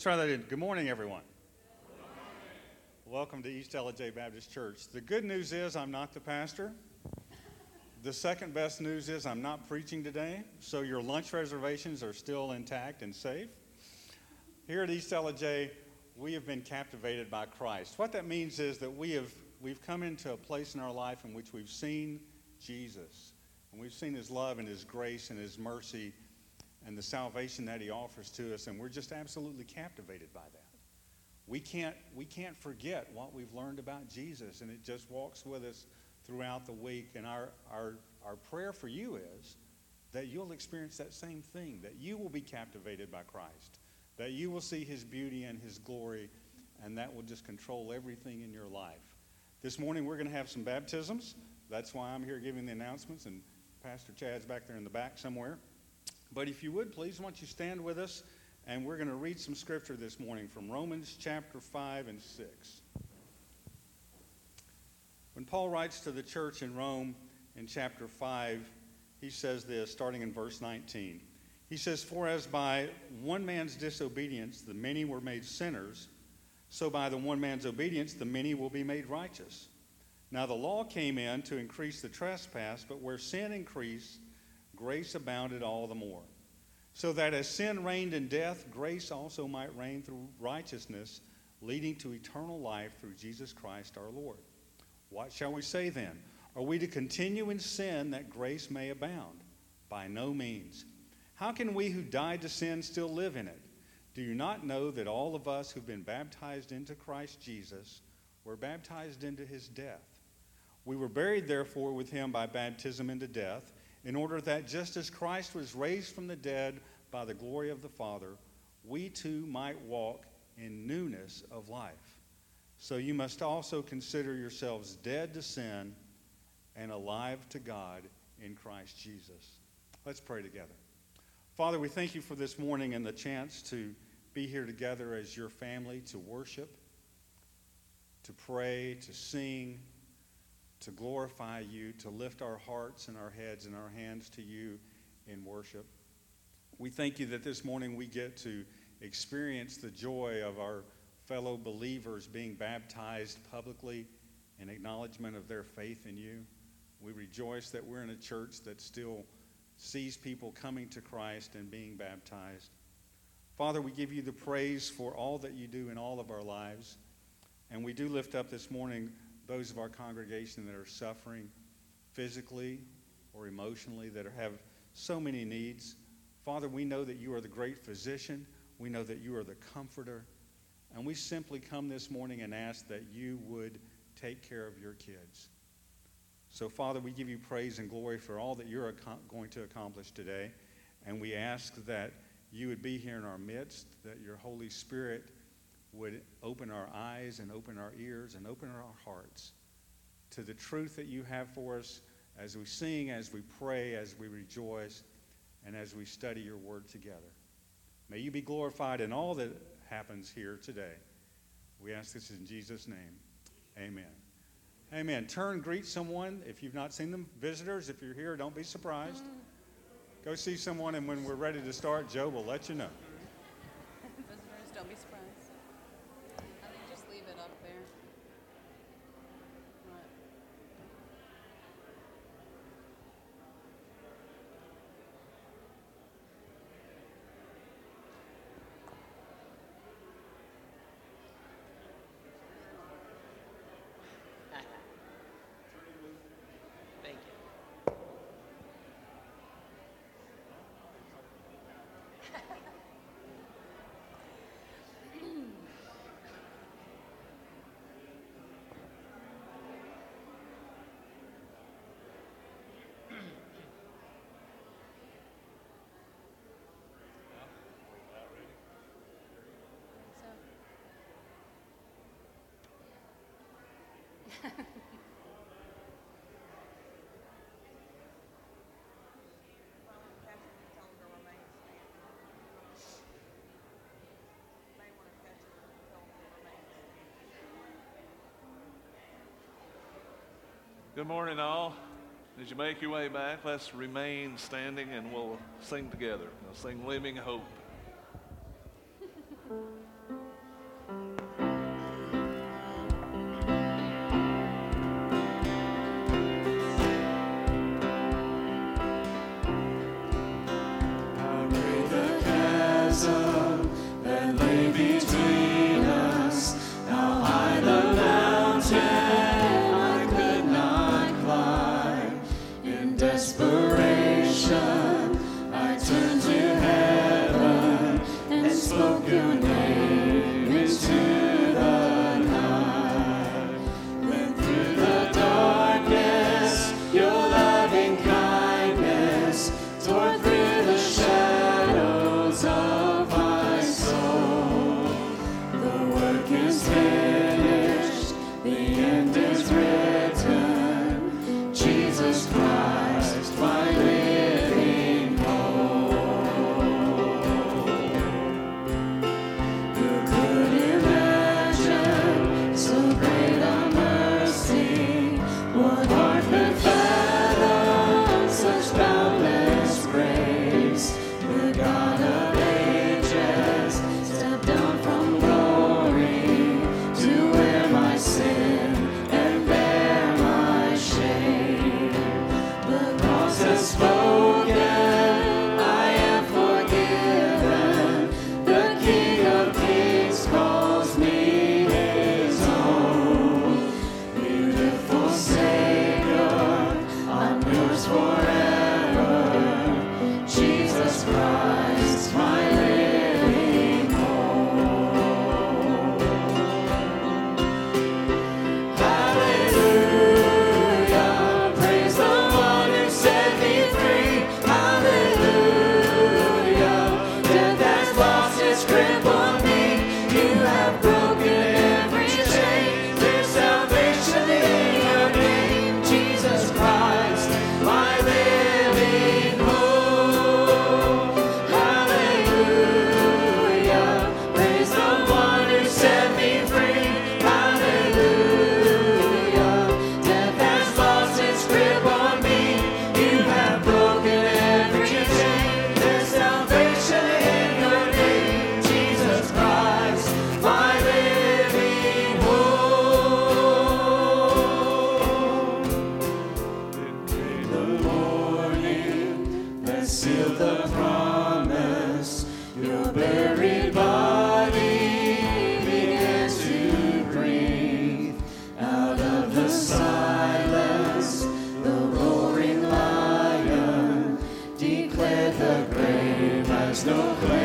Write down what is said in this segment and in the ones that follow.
Try that in. Good morning, everyone. Welcome to East Ellijay Baptist Church. The good news is I'm not the pastor. The second best news is I'm not preaching today, so your lunch reservations are still intact and safe. Here at East Ellijay, we have been captivated by Christ. What that means is that we have we've come into a place in our life in which we've seen Jesus. And we've seen his love and his grace and his mercy and the salvation that he offers to us, and we're just absolutely captivated by that. We can't, we can't forget what we've learned about Jesus, and it just walks with us throughout the week. And our, our, our prayer for you is that you'll experience that same thing, that you will be captivated by Christ, that you will see his beauty and his glory, and that will just control everything in your life. This morning, we're going to have some baptisms. That's why I'm here giving the announcements, and Pastor Chad's back there in the back somewhere. But if you would, please, why don't you stand with us? And we're going to read some scripture this morning from Romans chapter 5 and 6. When Paul writes to the church in Rome in chapter 5, he says this, starting in verse 19. He says, For as by one man's disobedience the many were made sinners, so by the one man's obedience the many will be made righteous. Now the law came in to increase the trespass, but where sin increased, grace abounded all the more. So that as sin reigned in death, grace also might reign through righteousness, leading to eternal life through Jesus Christ our Lord. What shall we say then? Are we to continue in sin that grace may abound? By no means. How can we who died to sin still live in it? Do you not know that all of us who've been baptized into Christ Jesus were baptized into his death? We were buried, therefore, with him by baptism into death in order that just as Christ was raised from the dead by the glory of the Father, we too might walk in newness of life. So you must also consider yourselves dead to sin and alive to God in Christ Jesus. Let's pray together. Father, we thank you for this morning and the chance to be here together as your family to worship, to pray, to sing to glorify you, to lift our hearts and our heads and our hands to you in worship. We thank you that this morning we get to experience the joy of our fellow believers being baptized publicly in acknowledgement of their faith in you. We rejoice that we're in a church that still sees people coming to Christ and being baptized. Father, we give you the praise for all that you do in all of our lives. And we do lift up this morning those of our congregation that are suffering physically or emotionally, that have so many needs. Father, we know that you are the great physician. We know that you are the comforter. And we simply come this morning and ask that you would take care of your kids. So, Father, we give you praise and glory for all that you're going to accomplish today. And we ask that you would be here in our midst, that your Holy Spirit would open our eyes and open our ears and open our hearts to the truth that you have for us as we sing, as we pray, as we rejoice, and as we study your word together. May you be glorified in all that happens here today. We ask this in Jesus' name. Amen. Amen. Turn, greet someone. If you've not seen them, visitors, if you're here, don't be surprised. Go see someone, and when we're ready to start, Joe will let you know. Good morning, all. As you make your way back, let's remain standing and we'll sing together. We'll sing Living Hope. no place.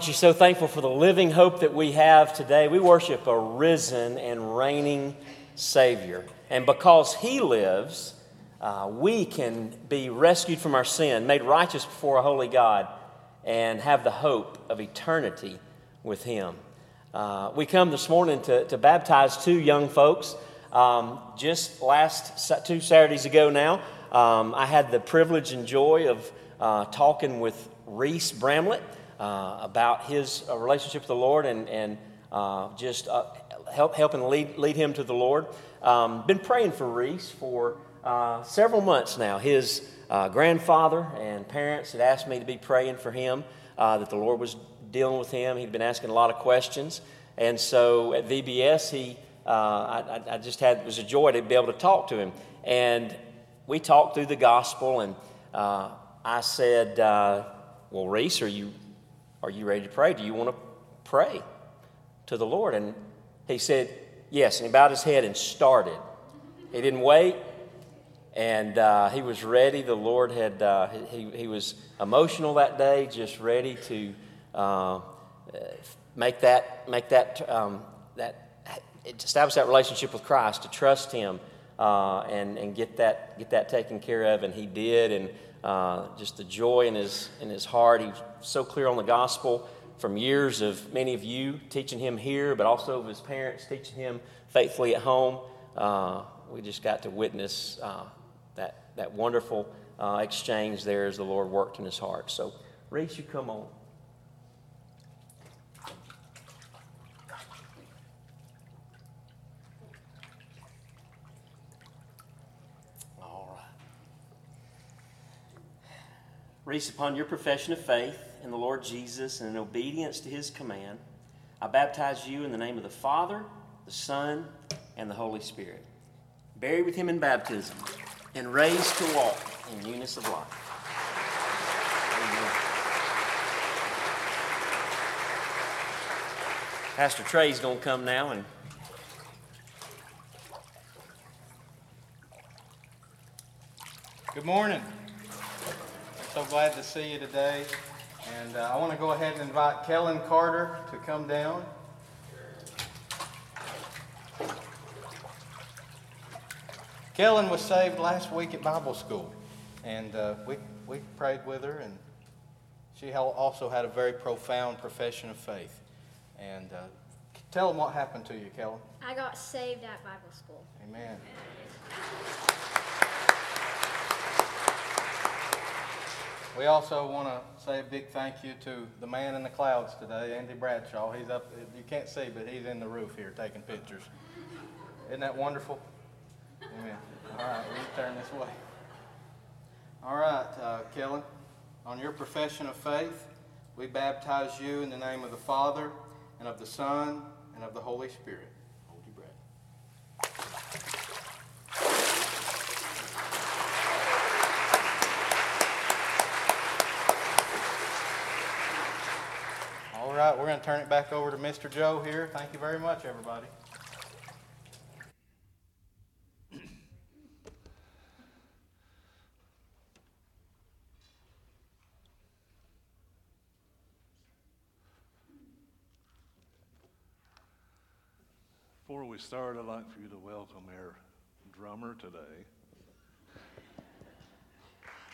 Aren't you so thankful for the living hope that we have today? We worship a risen and reigning Savior. And because He lives, uh, we can be rescued from our sin, made righteous before a holy God, and have the hope of eternity with Him. Uh, we come this morning to, to baptize two young folks. Um, just last two Saturdays ago now, um, I had the privilege and joy of uh, talking with Reese Bramlett uh, about his uh, relationship with the Lord and, and uh, just uh, help, helping lead, lead him to the Lord. Um, been praying for Reese for uh, several months now. His grandfather and parents had asked me to be praying for him, that the Lord was dealing with him. He'd been asking a lot of questions. And so at VBS, he, I, I just had, it was a joy to be able to talk to him. And we talked through the gospel, and I said, Well, Reese, are you are you ready to pray? Do you want to pray to the Lord? And he said, Yes. And he bowed his head and started. He didn't wait, and uh, he was ready. The Lord had, uh, he, he was emotional that day, just ready to uh, make that, make that, um, that, establish that relationship with Christ, to trust Him. Uh, and, and get that get that taken care of, and he did, and uh, just the joy in his, in his heart. He's so clear on the gospel from years of many of you teaching him here, but also of his parents teaching him faithfully at home. Uh, we just got to witness uh, that, that wonderful uh, exchange there as the Lord worked in his heart. So, Reese, you come on. Reese, upon your profession of faith in the Lord Jesus and in obedience to his command, I baptize you in the name of the Father, the Son, and the Holy Spirit. Buried with him in baptism and raised to walk in newness of life. Pastor Trey's going to come now and Good morning. So glad to see you today. And uh, I want to go ahead and invite Kellen Carter to come down. Kellen was saved last week at Bible school, and uh, we, we prayed with her, and she also had a very profound profession of faith. And uh, tell them what happened to you, Kellen. I got saved at Bible school. Amen. We also want to say a big thank you to the man in the clouds today, Andy Bradshaw. He's up, you can't see, but he's in the roof here taking pictures. Isn't that wonderful? Amen. All right, we turn this way. All right, uh, Kellen, on your profession of faith, we baptize you in the name of the Father, and of the Son, and of the Holy Spirit. Right, we're going to turn it back over to Mr. Joe here. Thank you very much, everybody. Before we start, I'd like for you to welcome our drummer today.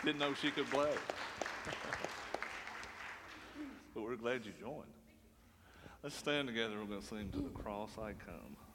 Didn't know she could play. but we're glad you joined. Let's stand together. We're going to sing to the cross I come.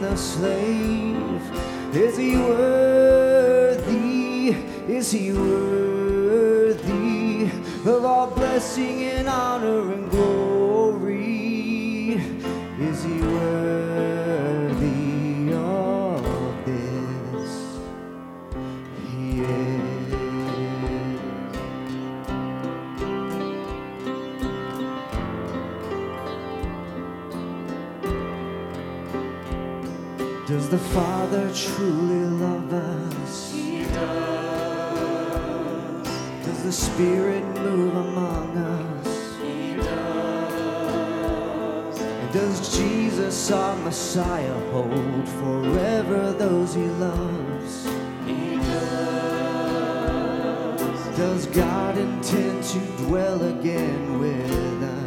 The slave. Is he worthy? Is he worthy of all blessing and honor and glory? Father truly love us? He does. Does the Spirit move among us? He does. Does Jesus, our Messiah, hold forever those he loves? He does. Does God intend to dwell again with us?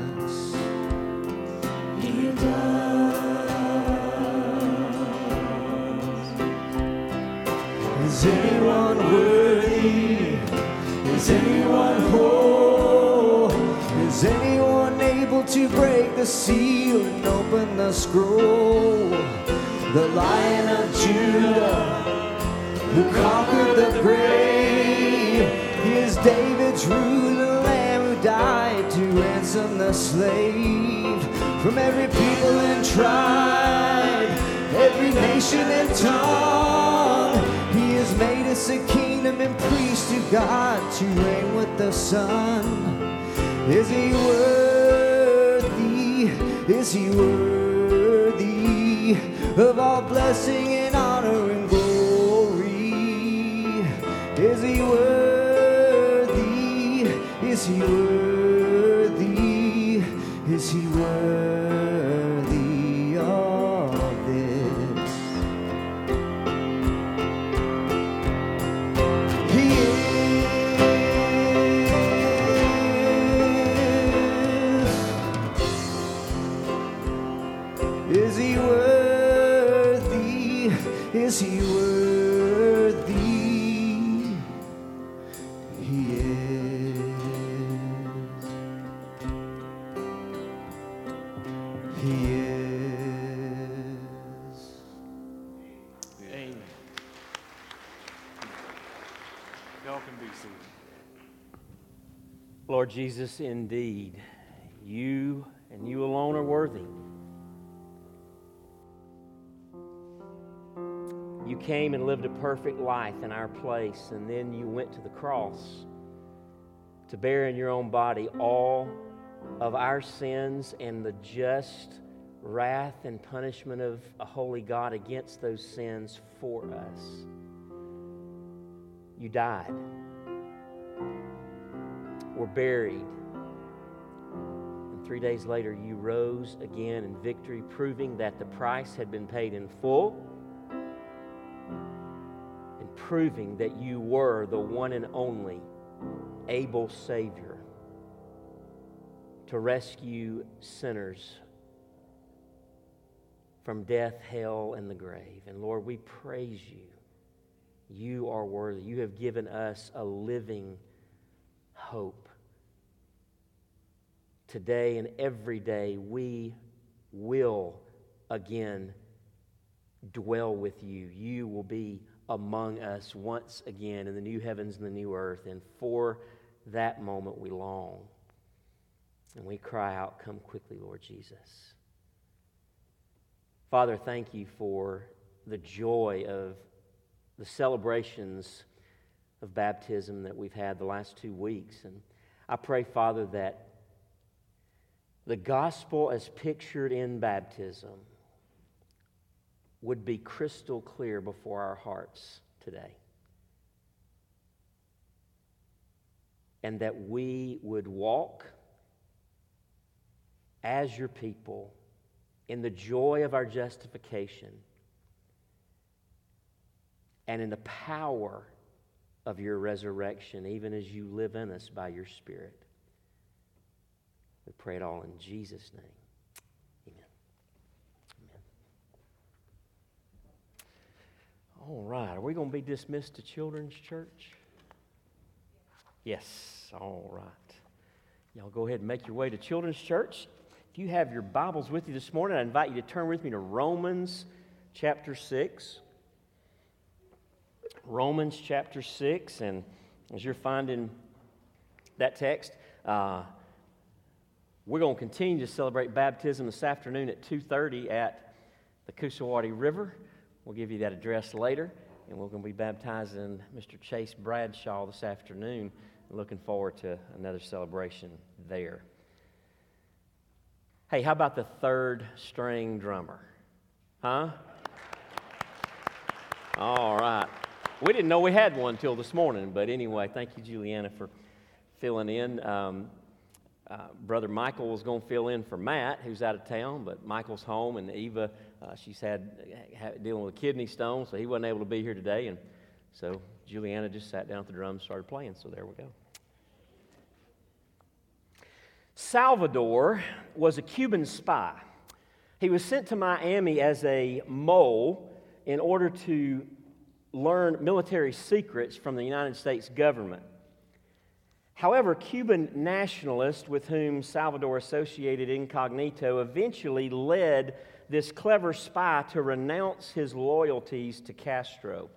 To break the seal and open the scroll? The Lion of Judah, who conquered the grave, he is David's ruler, Lamb who died to ransom the slave from every people and tribe, every nation and tongue. He has made us a kingdom and priest to God to reign with the Son. Is he worthy? Is he worthy of all blessing and honor and glory? Is he worthy? Is he worthy? Lord Jesus, indeed, you and you alone are worthy. You came and lived a perfect life in our place, and then you went to the cross to bear in your own body all of our sins and the just wrath and punishment of a holy God against those sins for us. You died were buried. And three days later, you rose again in victory, proving that the price had been paid in full and proving that you were the one and only able Savior to rescue sinners from death, hell, and the grave. And Lord, we praise you. You are worthy. You have given us a living hope. Today and every day, we will again dwell with you. You will be among us once again in the new heavens and the new earth. And for that moment, we long. And we cry out, Come quickly, Lord Jesus. Father, thank you for the joy of the celebrations of baptism that we've had the last two weeks. And I pray, Father, that the gospel as pictured in baptism would be crystal clear before our hearts today. And that we would walk as your people in the joy of our justification and in the power of your resurrection, even as you live in us by your Spirit. We pray it all in Jesus' name. Amen. Amen. All right. Are we going to be dismissed to Children's Church? Yes. All right. Y'all go ahead and make your way to Children's Church. If you have your Bibles with you this morning, I invite you to turn with me to Romans chapter 6. Romans chapter 6. And as you're finding that text, uh, we're going to continue to celebrate baptism this afternoon at 2.30 at the Coosawattee River. We'll give you that address later. And we're going to be baptizing Mr. Chase Bradshaw this afternoon. Looking forward to another celebration there. Hey, how about the third string drummer? Huh? All right. We didn't know we had one till this morning, but anyway, thank you, Juliana, for filling in. Um, uh, Brother Michael was going to fill in for Matt, who's out of town, but Michael's home, and Eva, uh, she's had, had dealing with a kidney stone, so he wasn't able to be here today, and so Juliana just sat down at the drums, started playing. So there we go. Salvador was a Cuban spy. He was sent to Miami as a mole in order to learn military secrets from the United States government. However, Cuban nationalists with whom Salvador associated incognito eventually led this clever spy to renounce his loyalties to Castro.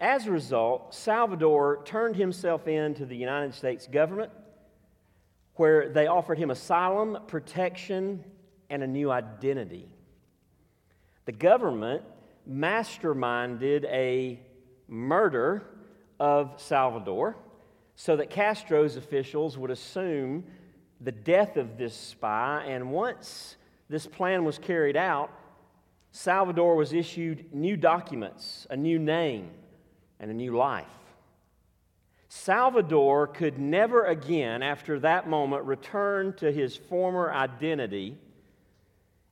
As a result, Salvador turned himself in to the United States government, where they offered him asylum, protection, and a new identity. The government masterminded a murder of Salvador so that Castro's officials would assume the death of this spy. And once this plan was carried out, Salvador was issued new documents, a new name, and a new life. Salvador could never again, after that moment, return to his former identity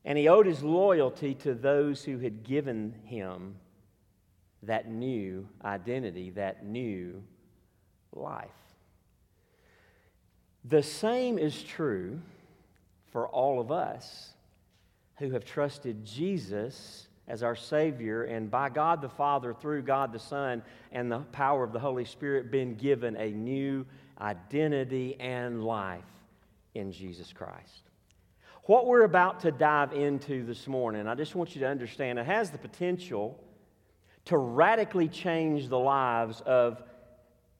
and he owed his loyalty to those who had given him that new identity, that new life. The same is true for all of us who have trusted Jesus as our Savior and by God the Father, through God the Son, and the power of the Holy Spirit, been given a new identity and life in Jesus Christ. What we're about to dive into this morning, I just want you to understand it has the potential to radically change the lives of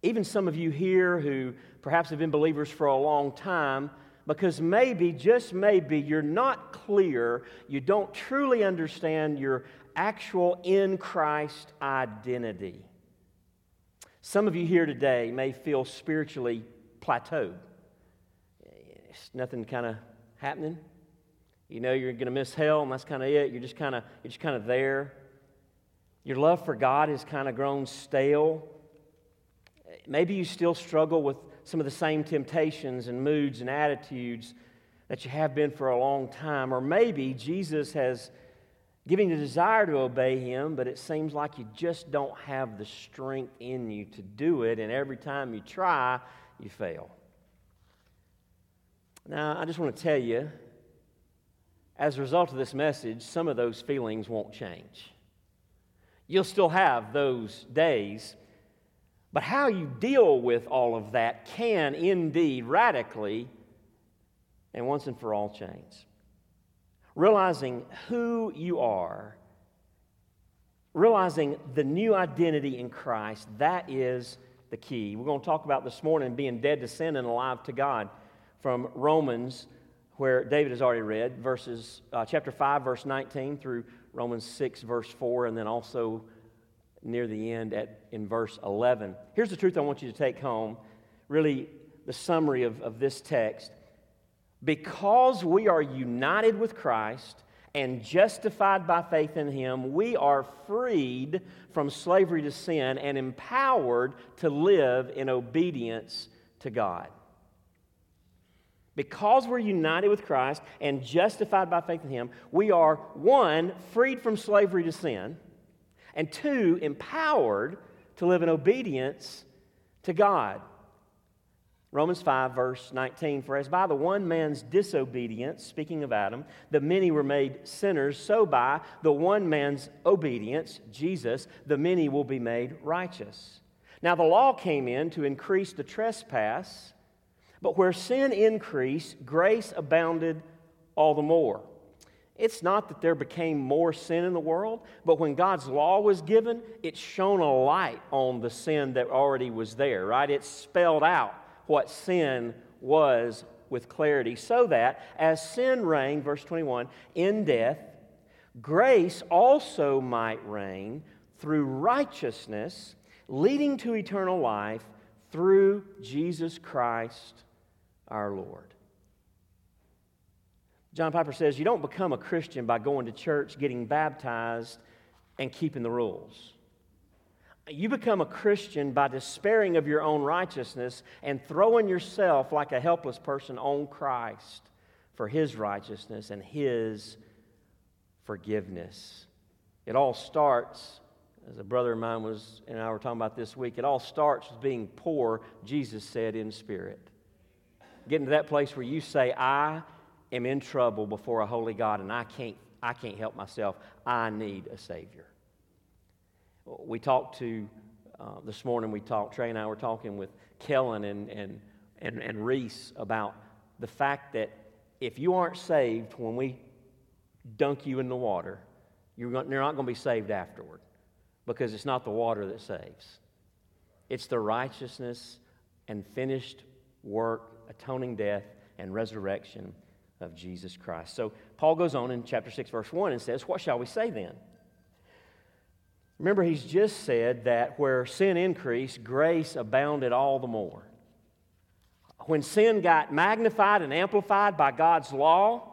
even some of you here who perhaps have been believers for a long time, because maybe, just maybe, you're not clear, you don't truly understand your actual in Christ identity. Some of you here today may feel spiritually plateaued. It's nothing kind of happening. You know you're going to miss hell, and that's kind of it. You're just kind of you're just kind of there. Your love for God has kind of grown stale. Maybe you still struggle with some of the same temptations and moods and attitudes that you have been for a long time. Or maybe Jesus has given you the desire to obey Him, but it seems like you just don't have the strength in you to do it, and every time you try, you fail. Now, I just want to tell you as a result of this message, some of those feelings won't change. You'll still have those days, but how you deal with all of that can indeed radically and once and for all change. Realizing who you are, realizing the new identity in Christ, that is the key. We're going to talk about this morning being dead to sin and alive to God from Romans where David has already read, verses uh, chapter 5, verse 19 through Romans 6, verse 4, and then also near the end at, in verse 11. Here's the truth I want you to take home really, the summary of, of this text. Because we are united with Christ and justified by faith in Him, we are freed from slavery to sin and empowered to live in obedience to God. Because we're united with Christ and justified by faith in Him, we are one, freed from slavery to sin, and two, empowered to live in obedience to God. Romans 5, verse 19 For as by the one man's disobedience, speaking of Adam, the many were made sinners, so by the one man's obedience, Jesus, the many will be made righteous. Now the law came in to increase the trespass, but where sin increased, grace abounded all the more. It's not that there became more sin in the world, but when God's law was given, it shone a light on the sin that already was there, right? It spelled out what sin was with clarity, so that as sin reigned, verse 21, in death, grace also might reign through righteousness, leading to eternal life through Jesus Christ our Lord. John Piper says you don't become a Christian by going to church, getting baptized, and keeping the rules. You become a Christian by despairing of your own righteousness and throwing yourself like a helpless person on Christ for his righteousness and his forgiveness. It all starts, as a brother of mine was and I were talking about this week, it all starts with being poor, Jesus said, in spirit. Getting to that place where you say, I am in trouble before a holy God and I can't, I can't help myself. I need a Savior. We talked to, uh, this morning we talked, Trey and I were talking with Kellen and, and, and, and Reese about the fact that if you aren't saved when we dunk you in the water, you're, going, you're not going to be saved afterward because it's not the water that saves. It's the righteousness and finished work, atoning death, and resurrection of Jesus Christ. So Paul goes on in chapter 6, verse 1 and says, What shall we say then? Remember, he's just said that where sin increased, grace abounded all the more. When sin got magnified and amplified by God's law,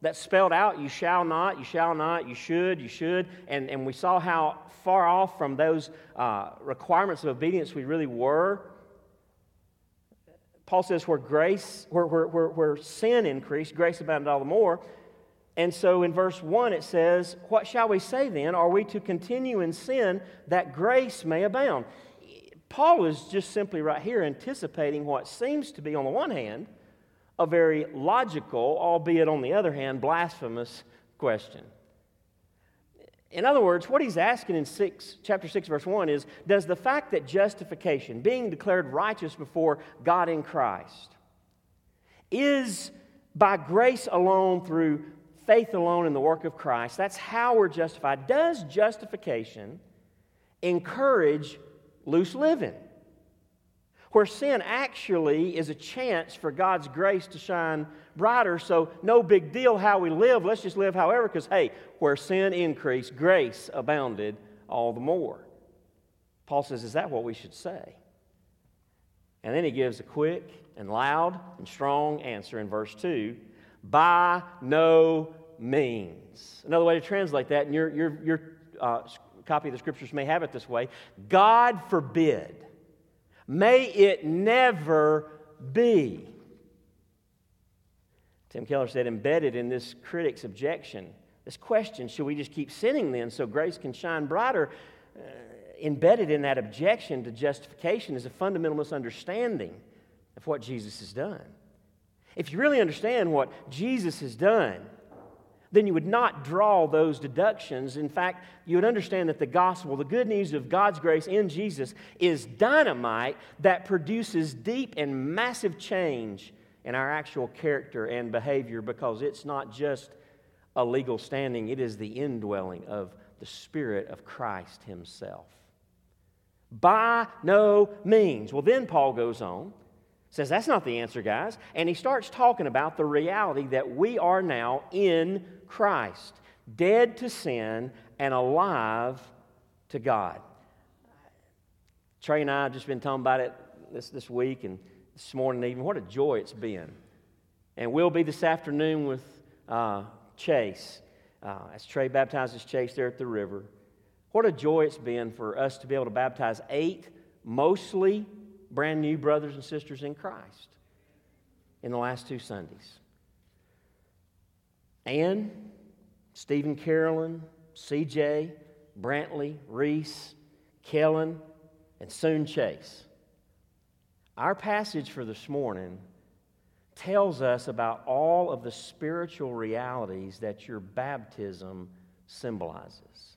that spelled out, you shall not, you shall not, you should, you should. And, and we saw how far off from those uh, requirements of obedience we really were. Paul says, where grace, where, where, where, where sin increased, grace abounded all the more. And so in verse 1 it says, What shall we say then? Are we to continue in sin that grace may abound? Paul is just simply right here anticipating what seems to be, on the one hand, a very logical, albeit on the other hand, blasphemous question. In other words, what he's asking in six, chapter 6, verse 1 is Does the fact that justification, being declared righteous before God in Christ, is by grace alone through faith alone in the work of Christ, that's how we're justified. Does justification encourage loose living? Where sin actually is a chance for God's grace to shine brighter, so no big deal how we live. Let's just live however, because hey, where sin increased, grace abounded all the more. Paul says, Is that what we should say? And then he gives a quick and loud and strong answer in verse 2 by no means. Another way to translate that, and your, your, your uh, copy of the scriptures may have it this way God forbid. May it never be. Tim Keller said, embedded in this critic's objection, this question, should we just keep sinning then so grace can shine brighter? Uh, embedded in that objection to justification is a fundamental misunderstanding of what Jesus has done. If you really understand what Jesus has done, then you would not draw those deductions. In fact, you would understand that the gospel, the good news of God's grace in Jesus, is dynamite that produces deep and massive change in our actual character and behavior because it's not just a legal standing, it is the indwelling of the Spirit of Christ Himself. By no means. Well, then Paul goes on Says that's not the answer, guys. And he starts talking about the reality that we are now in Christ, dead to sin and alive to God. Trey and I have just been talking about it this, this week and this morning even. What a joy it's been. And we'll be this afternoon with uh, Chase uh, as Trey baptizes Chase there at the river. What a joy it's been for us to be able to baptize eight mostly brand new brothers and sisters in Christ. in the last two Sundays. Ann, Stephen Carolyn, CJ, Brantley, Reese, Kellen, and soon Chase. Our passage for this morning tells us about all of the spiritual realities that your baptism symbolizes.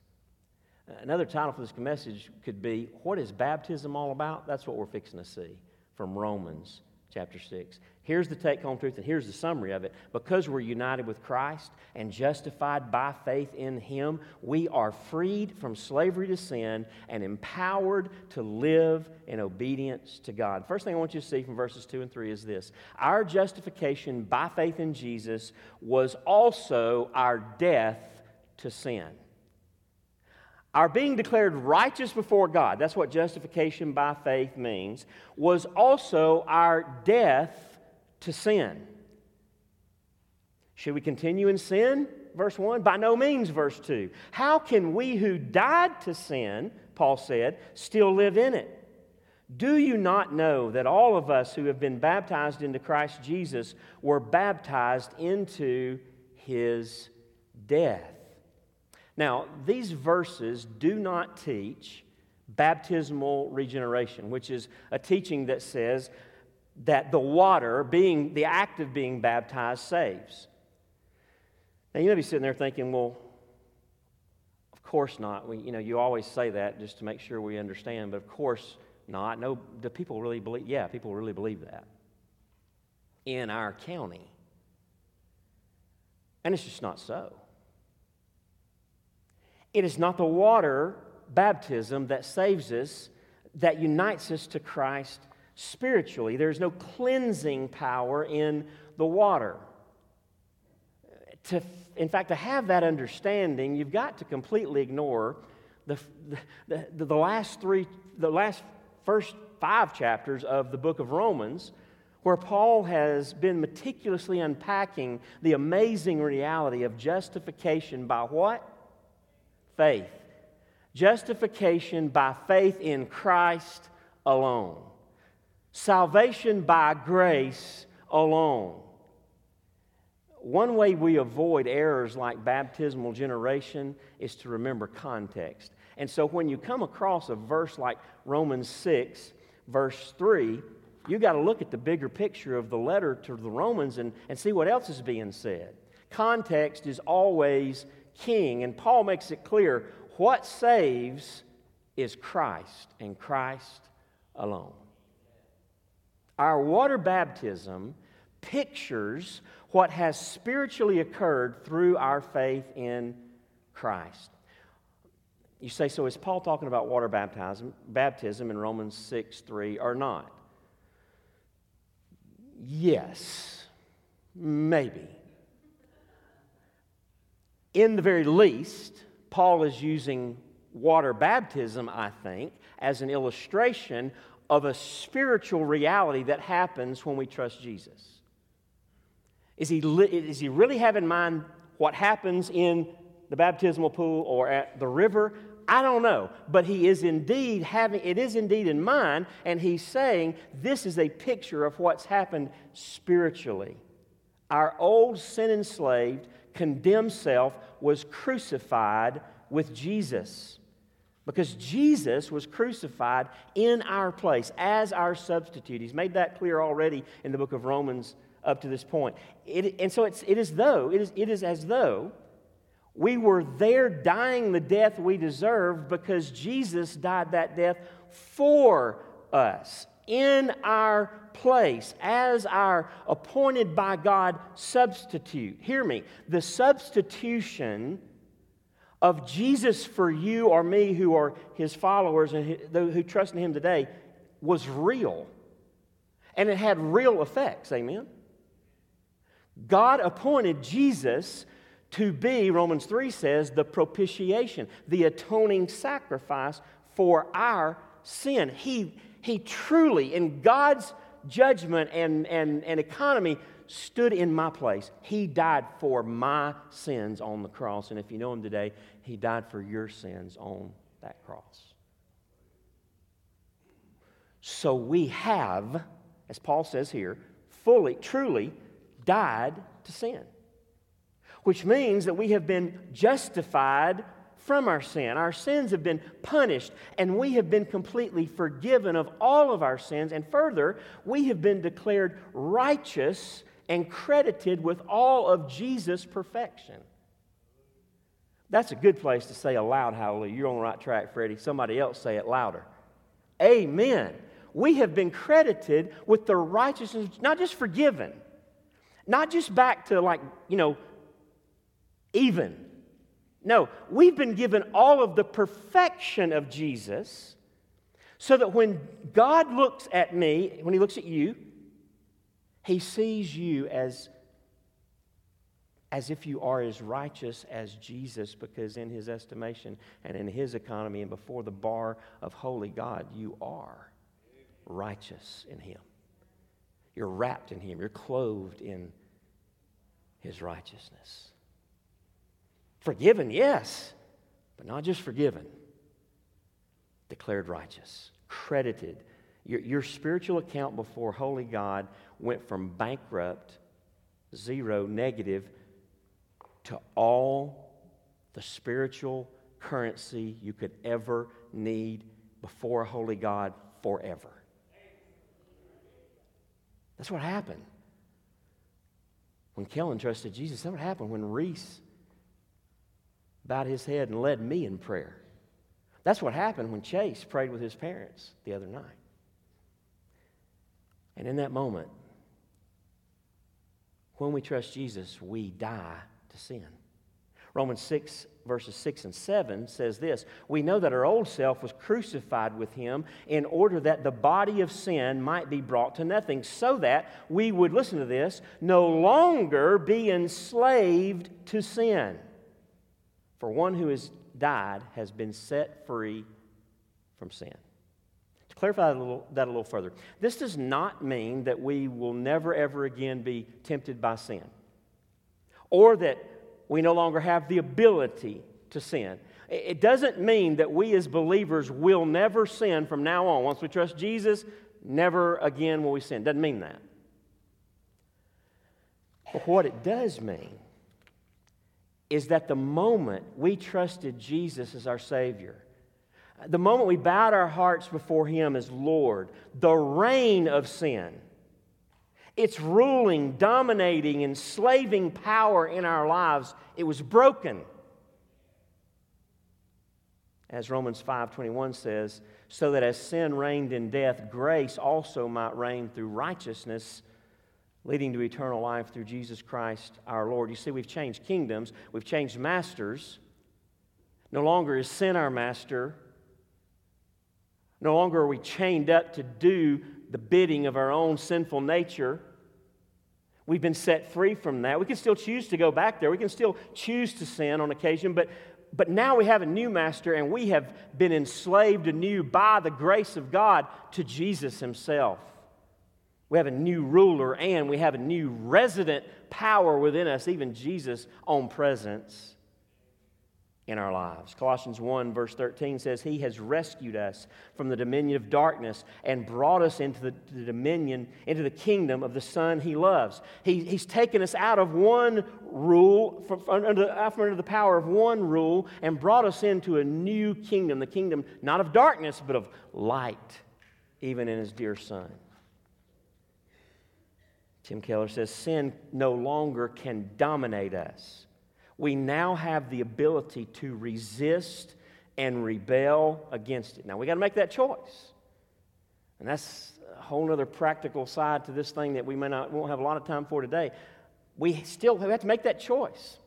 Another title for this message could be What is baptism all about? That's what we're fixing to see from Romans chapter 6. Here's the take home truth, and here's the summary of it. Because we're united with Christ and justified by faith in Him, we are freed from slavery to sin and empowered to live in obedience to God. First thing I want you to see from verses 2 and 3 is this Our justification by faith in Jesus was also our death to sin. Our being declared righteous before God, that's what justification by faith means, was also our death to sin. Should we continue in sin? Verse 1. By no means, verse 2. How can we who died to sin, Paul said, still live in it? Do you not know that all of us who have been baptized into Christ Jesus were baptized into his death? Now, these verses do not teach baptismal regeneration, which is a teaching that says that the water, being the act of being baptized, saves. Now, you may be sitting there thinking, well, of course not. We, you know, you always say that just to make sure we understand, but of course not. No, do people really believe? Yeah, people really believe that in our county. And it's just not so. It is not the water baptism that saves us, that unites us to Christ spiritually. There's no cleansing power in the water. To, in fact, to have that understanding, you've got to completely ignore the, the, the, the last three, the last first five chapters of the book of Romans, where Paul has been meticulously unpacking the amazing reality of justification by what? Faith. Justification by faith in Christ alone. Salvation by grace alone. One way we avoid errors like baptismal generation is to remember context. And so when you come across a verse like Romans 6, verse 3, you got to look at the bigger picture of the letter to the Romans and, and see what else is being said. Context is always king, and Paul makes it clear what saves is Christ and Christ alone. Our water baptism pictures what has spiritually occurred through our faith in Christ. You say, so is Paul talking about water baptism, baptism in Romans 6 3 or not? Yes, maybe. In the very least, Paul is using water baptism, I think, as an illustration of a spiritual reality that happens when we trust Jesus. Is he, is he really have in mind what happens in the baptismal pool or at the river? I don't know, but he is indeed having it is indeed in mind, and he's saying this is a picture of what's happened spiritually. Our old sin enslaved, condemned self was crucified with Jesus. Because Jesus was crucified in our place as our substitute. He's made that clear already in the book of Romans up to this point. It, and so it's, it is though, it is, it is as though we were there dying the death we deserved because Jesus died that death for us in our place as our appointed by God substitute. Hear me. The substitution of Jesus for you or me who are his followers and who trust in him today was real. And it had real effects. Amen. God appointed Jesus to be, Romans 3 says, the propitiation, the atoning sacrifice for our sin. He, he truly, in God's judgment and, and, and economy, stood in my place. He died for my sins on the cross. And if you know him today, he died for your sins on that cross. So we have, as Paul says here, fully, truly died to sin, which means that we have been justified from our sin. Our sins have been punished, and we have been completely forgiven of all of our sins. And further, we have been declared righteous and credited with all of Jesus' perfection. That's a good place to say a loud hallelujah. You're on the right track, Freddie. Somebody else say it louder. Amen. We have been credited with the righteousness, not just forgiven, not just back to like, you know, even. No, we've been given all of the perfection of Jesus so that when God looks at me, when He looks at you, He sees you as, as if you are as righteous as Jesus, because in His estimation and in His economy and before the bar of holy God, you are righteous in Him. You're wrapped in Him, you're clothed in His righteousness. Forgiven, yes, but not just forgiven. Declared righteous, credited. Your, your spiritual account before holy God went from bankrupt, zero, negative, to all the spiritual currency you could ever need before holy God forever. That's what happened. When Kellen trusted Jesus, that's what happened when Reese bowed his head and led me in prayer. That's what happened when Chase prayed with his parents the other night. And in that moment, when we trust Jesus, we die to sin. Romans 6, verses 6 and 7 says this We know that our old self was crucified with him in order that the body of sin might be brought to nothing, so that we would, listen to this, no longer be enslaved to sin. For one who has died has been set free from sin. Clarify that a, little, that a little further, this does not mean that we will never, ever again be tempted by sin or that we no longer have the ability to sin. It doesn't mean that we as believers will never sin from now on. Once we trust Jesus, never again will we sin. Doesn't mean that. But what it does mean is that the moment we trusted Jesus as our Savior, the moment we bowed our hearts before Him as Lord, the reign of sin, its ruling, dominating, enslaving power in our lives, it was broken. As Romans 5:21 says, so that as sin reigned in death, grace also might reign through righteousness leading to eternal life through Jesus Christ our Lord. You see, we've changed kingdoms, we've changed masters. No longer is sin our master. No longer are we chained up to do the bidding of our own sinful nature. We've been set free from that. We can still choose to go back there. We can still choose to sin on occasion, but, but now we have a new master and we have been enslaved anew by the grace of God to Jesus Himself. We have a new ruler and we have a new resident power within us, even Jesus' own presence in our lives. Colossians 1, verse 13 says, He has rescued us from the dominion of darkness and brought us into the, the dominion, into the kingdom of the Son He loves. He, he's taken us out of one rule, from, under, from under the power of one rule, and brought us into a new kingdom, the kingdom not of darkness, but of light, even in His dear Son. Tim Keller says sin no longer can dominate us. We now have the ability to resist and rebel against it. Now, we got to make that choice. And that's a whole other practical side to this thing that we may not won't have a lot of time for today. We still have to make that choice.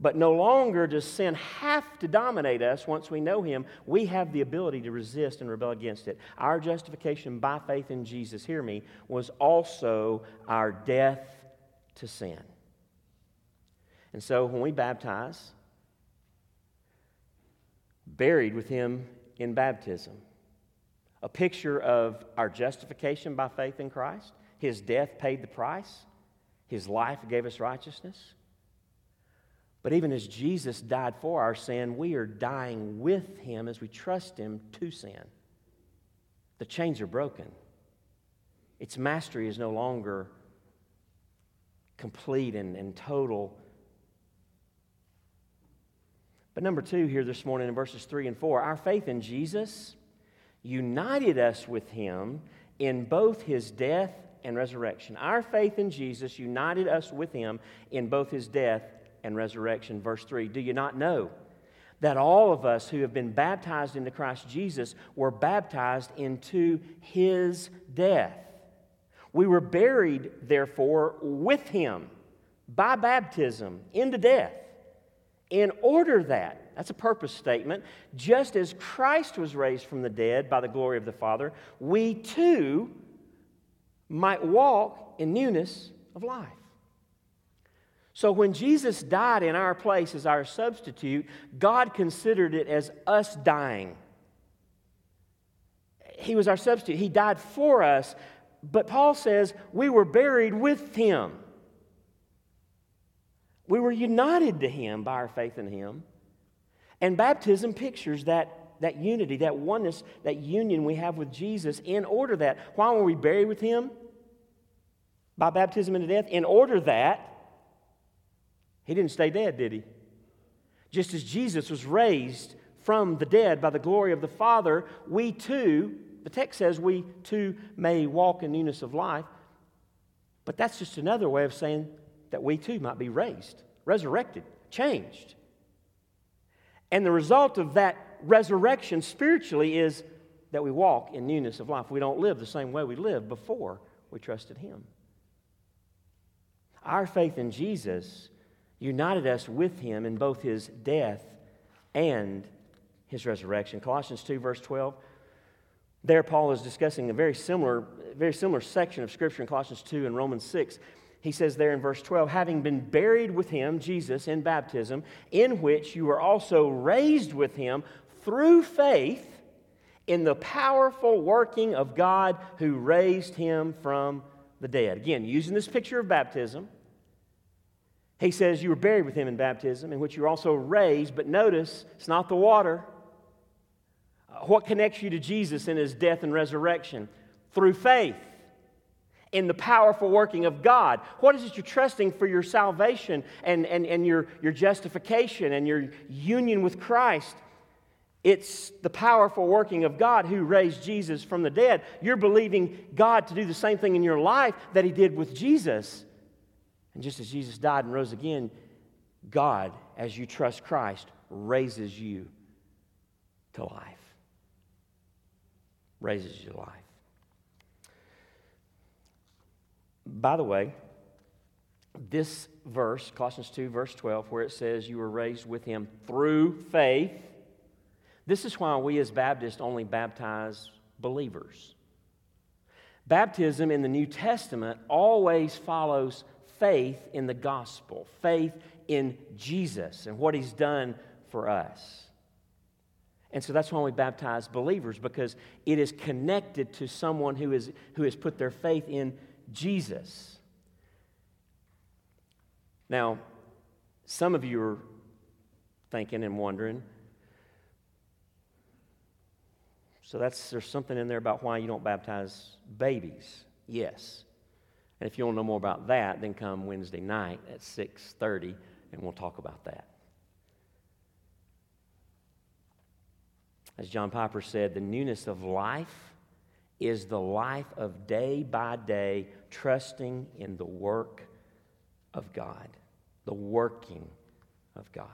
But no longer does sin have to dominate us once we know Him. We have the ability to resist and rebel against it. Our justification by faith in Jesus, hear me, was also our death to sin. And so when we baptize, buried with Him in baptism, a picture of our justification by faith in Christ, His death paid the price, His life gave us righteousness. But even as Jesus died for our sin, we are dying with him as we trust him to sin. The chains are broken. its mastery is no longer complete and, and total. But number two, here this morning in verses three and four, our faith in Jesus united us with him in both his death and resurrection. Our faith in Jesus united us with him in both his death and resurrection. Verse 3 Do you not know that all of us who have been baptized into Christ Jesus were baptized into his death? We were buried, therefore, with him by baptism into death, in order that, that's a purpose statement, just as Christ was raised from the dead by the glory of the Father, we too might walk in newness of life. So when Jesus died in our place as our substitute, God considered it as us dying. He was our substitute. He died for us, but Paul says we were buried with him. We were united to him by our faith in him. And baptism pictures that, that unity, that oneness, that union we have with Jesus in order that, why were we buried with him? By baptism into death? In order that, he didn't stay dead, did he? Just as Jesus was raised from the dead by the glory of the Father, we too, the text says we too may walk in newness of life. But that's just another way of saying that we too might be raised, resurrected, changed. And the result of that resurrection spiritually is that we walk in newness of life. We don't live the same way we lived before we trusted Him. Our faith in Jesus united us with Him in both His death and His resurrection. Colossians 2, verse 12. There, Paul is discussing a very similar, very similar section of Scripture in Colossians 2 and Romans 6 he says there in verse 12, having been buried with him, Jesus, in baptism, in which you were also raised with him through faith in the powerful working of God who raised him from the dead. Again, using this picture of baptism, he says you were buried with him in baptism, in which you were also raised, but notice it's not the water. What connects you to Jesus in his death and resurrection? Through faith in the powerful working of God? What is it you're trusting for your salvation and, and, and your, your justification and your union with Christ? It's the powerful working of God who raised Jesus from the dead. You're believing God to do the same thing in your life that He did with Jesus. And just as Jesus died and rose again, God, as you trust Christ, raises you to life. Raises you to life. By the way, this verse, Colossians 2, verse 12, where it says you were raised with him through faith, this is why we as Baptists only baptize believers. Baptism in the New Testament always follows faith in the gospel, faith in Jesus and what he's done for us. And so that's why we baptize believers because it is connected to someone who, is, who has put their faith in Jesus. Now, some of you are thinking and wondering, so that's there's something in there about why you don't baptize babies. Yes. And if you want to know more about that, then come Wednesday night at 6:30 and we'll talk about that. As John Piper said, the newness of life is the life of day by day trusting in the work of God, the working of God.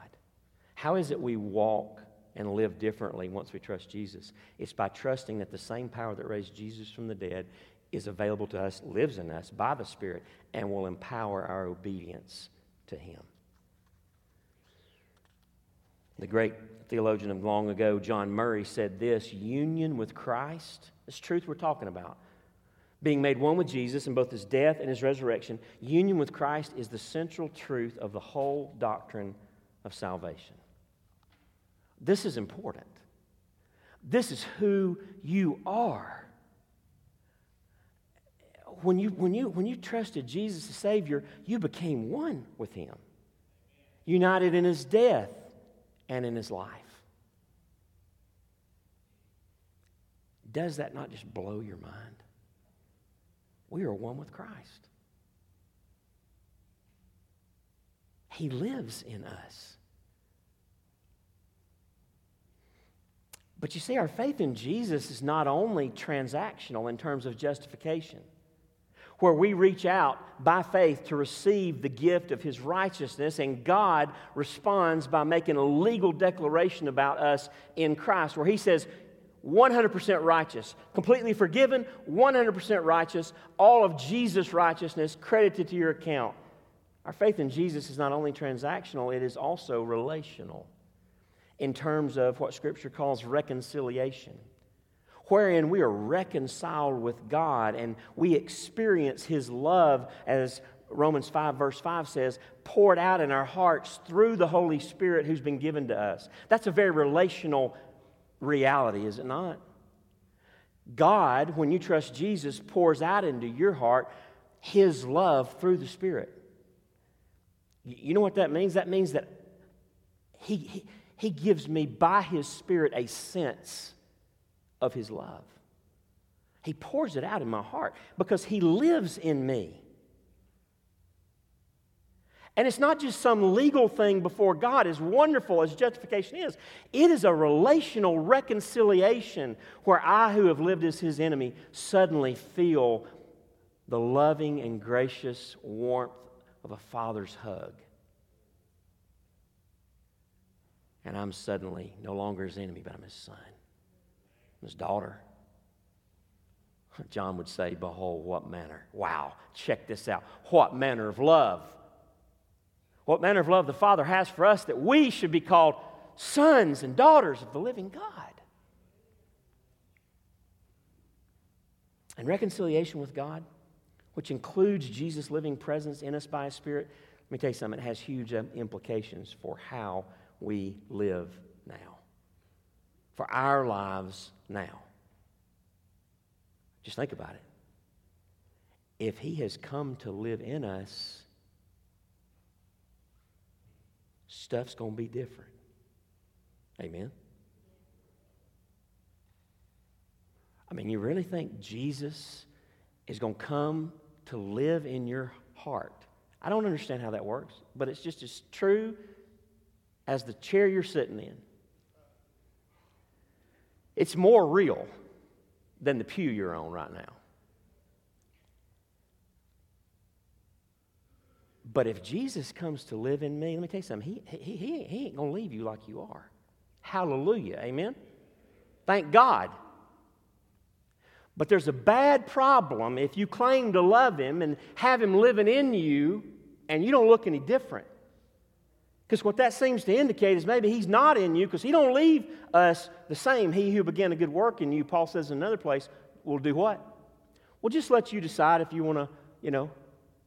How is it we walk and live differently once we trust Jesus? It's by trusting that the same power that raised Jesus from the dead is available to us, lives in us by the Spirit, and will empower our obedience to Him. The great theologian of long ago, John Murray, said this union with Christ this truth we're talking about. Being made one with Jesus in both his death and his resurrection, union with Christ is the central truth of the whole doctrine of salvation. This is important. This is who you are. When you, when you, when you trusted Jesus as Savior, you became one with him, united in his death and in his life. Does that not just blow your mind? We are one with Christ. He lives in us. But you see, our faith in Jesus is not only transactional in terms of justification, where we reach out by faith to receive the gift of His righteousness, and God responds by making a legal declaration about us in Christ, where He says, 100% righteous, completely forgiven, 100% righteous, all of Jesus' righteousness credited to your account. Our faith in Jesus is not only transactional, it is also relational in terms of what Scripture calls reconciliation, wherein we are reconciled with God and we experience His love, as Romans 5, verse 5 says, poured out in our hearts through the Holy Spirit who's been given to us. That's a very relational reality, is it not? God, when you trust Jesus, pours out into your heart His love through the Spirit. You know what that means? That means that He, he he gives me by His Spirit a sense of His love. He pours it out in my heart because He lives in me. And it's not just some legal thing before God, as wonderful as justification is. It is a relational reconciliation where I, who have lived as His enemy, suddenly feel the loving and gracious warmth of a father's hug. And I'm suddenly no longer his enemy, but I'm his son, his daughter. John would say, Behold, what manner. Wow, check this out. What manner of love. What manner of love the Father has for us that we should be called sons and daughters of the living God. And reconciliation with God, which includes Jesus' living presence in us by His Spirit, let me tell you something, it has huge um, implications for how we live now, for our lives now. Just think about it. If He has come to live in us, stuff's going to be different. Amen. I mean, you really think Jesus is going to come to live in your heart? I don't understand how that works, but it's just as true as the chair you're sitting in. It's more real than the pew you're on right now. But if Jesus comes to live in me, let me tell you something, he, he, he, ain't going to leave you like you are. Hallelujah. Amen? Thank God. But there's a bad problem if you claim to love Him and have Him living in you and you don't look any different. Because what that seems to indicate is maybe he's not in you because he don't leave us the same. He who began a good work in you, Paul says in another place, will do what? We'll just let you decide if you want to, you know,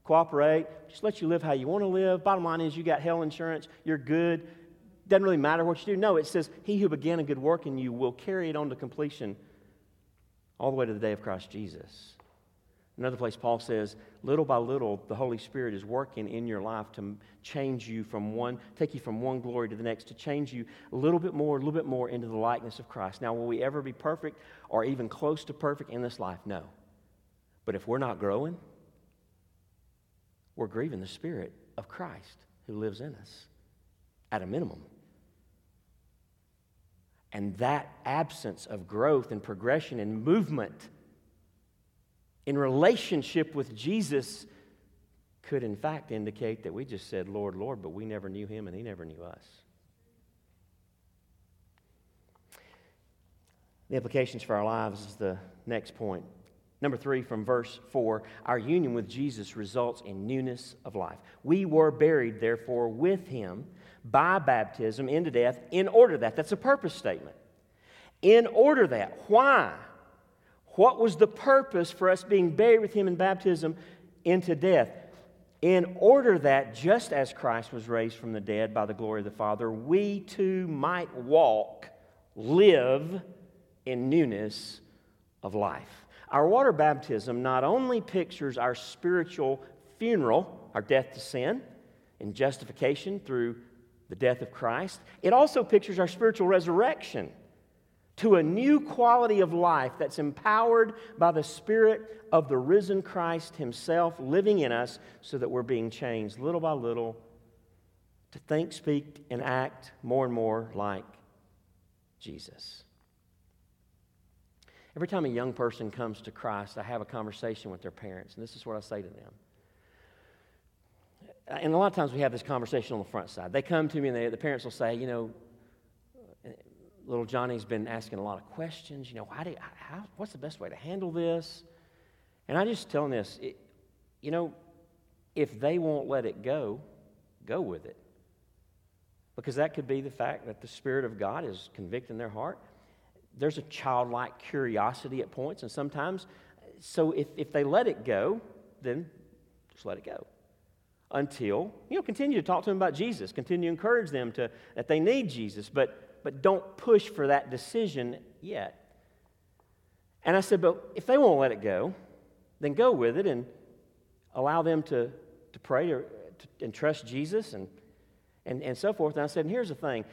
cooperate. Just let you live how you want to live. Bottom line is you got health insurance. You're good. Doesn't really matter what you do. No, it says he who began a good work in you will carry it on to completion all the way to the day of Christ Jesus. Another place, Paul says, little by little, the Holy Spirit is working in your life to change you from one, take you from one glory to the next, to change you a little bit more, a little bit more into the likeness of Christ. Now, will we ever be perfect or even close to perfect in this life? No. But if we're not growing, we're grieving the Spirit of Christ who lives in us at a minimum. And that absence of growth and progression and movement in relationship with Jesus could, in fact, indicate that we just said, Lord, Lord, but we never knew him and he never knew us. The implications for our lives is the next point. Number three, from verse four, our union with Jesus results in newness of life. We were buried, therefore, with him by baptism into death, in order that, that's a purpose statement. In order that, why? What was the purpose for us being buried with him in baptism into death? In order that, just as Christ was raised from the dead by the glory of the Father, we too might walk, live in newness of life. Our water baptism not only pictures our spiritual funeral, our death to sin, and justification through the death of Christ, it also pictures our spiritual resurrection to a new quality of life that's empowered by the Spirit of the risen Christ Himself living in us so that we're being changed little by little to think, speak, and act more and more like Jesus. Every time a young person comes to Christ, I have a conversation with their parents, and this is what I say to them. Uh, and a lot of times we have this conversation on the front side. They come to me, and they, the parents will say, You know, uh, little Johnny's been asking a lot of questions. You know, do, how, what's the best way to handle this? And I just tell them this it, you know, if they won't let it go, go with it. Because that could be the fact that the Spirit of God is convicting their heart. There's a childlike curiosity at points, and sometimes, so if, if they let it go, then just let it go. Until, you know, continue to talk to them about Jesus, continue to encourage them to, that they need Jesus, but, but don't push for that decision yet. And I said, but if they won't let it go, then go with it and allow them to, to pray or, to, and trust Jesus and and, and so forth. And I said, and here's the thing,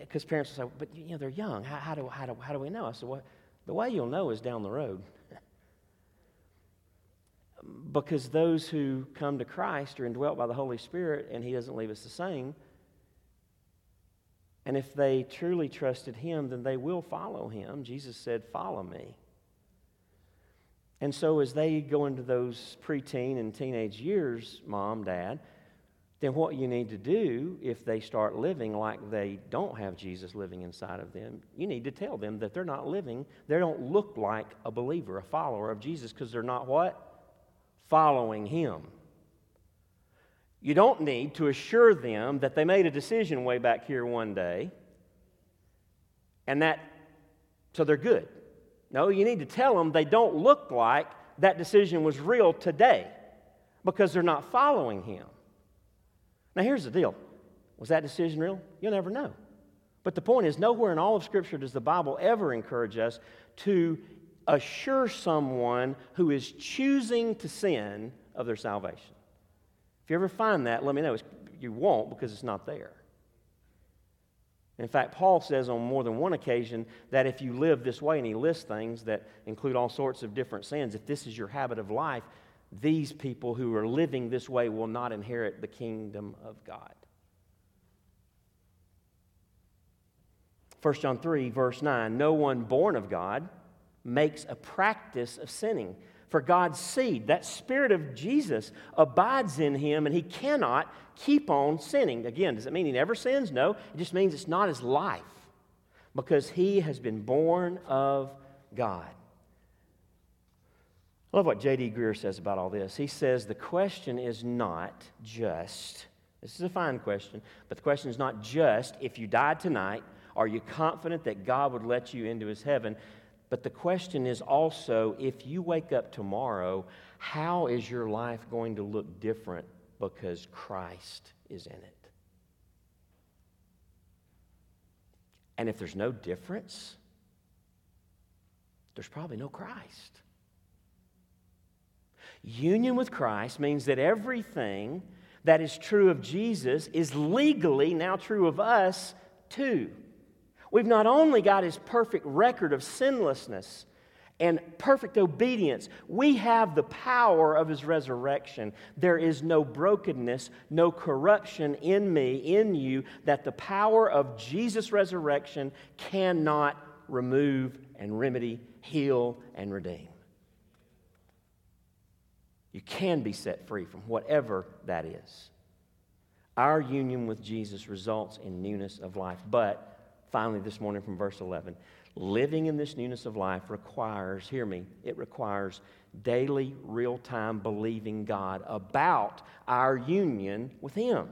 because parents will say, but you know, they're young. How, how, do, how, do, how do we know? I said, well, the way you'll know is down the road. because those who come to Christ are indwelt by the Holy Spirit, and He doesn't leave us the same. And if they truly trusted Him, then they will follow Him. Jesus said, Follow me. And so, as they go into those preteen and teenage years, mom, dad, then what you need to do if they start living like they don't have Jesus living inside of them, you need to tell them that they're not living, they don't look like a believer, a follower of Jesus, because they're not what? Following Him. You don't need to assure them that they made a decision way back here one day and that, so they're good. No, you need to tell them they don't look like that decision was real today because they're not following Him. Now, here's the deal was that decision real? You'll never know. But the point is, nowhere in all of Scripture does the Bible ever encourage us to assure someone who is choosing to sin of their salvation. If you ever find that, let me know. It's, you won't because it's not there. In fact, Paul says on more than one occasion that if you live this way, and he lists things that include all sorts of different sins, if this is your habit of life, these people who are living this way will not inherit the kingdom of God. 1 John 3, verse 9 No one born of God makes a practice of sinning. For God's seed, that spirit of Jesus, abides in him and he cannot keep on sinning. Again, does it mean he never sins? No. It just means it's not his life because he has been born of God. I love what J.D. Greear says about all this. He says the question is not just, this is a fine question, but the question is not just if you died tonight, are you confident that God would let you into his heaven? But the question is also if you wake up tomorrow, how is your life going to look different because Christ is in it? And if there's no difference, there's probably no Christ. Union with Christ means that everything that is true of Jesus is legally now true of us too. We've not only got his perfect record of sinlessness and perfect obedience, we have the power of his resurrection. There is no brokenness, no corruption in me, in you, that the power of Jesus' resurrection cannot remove and remedy, heal and redeem. You can be set free from whatever that is. Our union with Jesus results in newness of life. But finally, this morning from verse 11, living in this newness of life requires, hear me, it requires daily, real time believing God about our union with Him.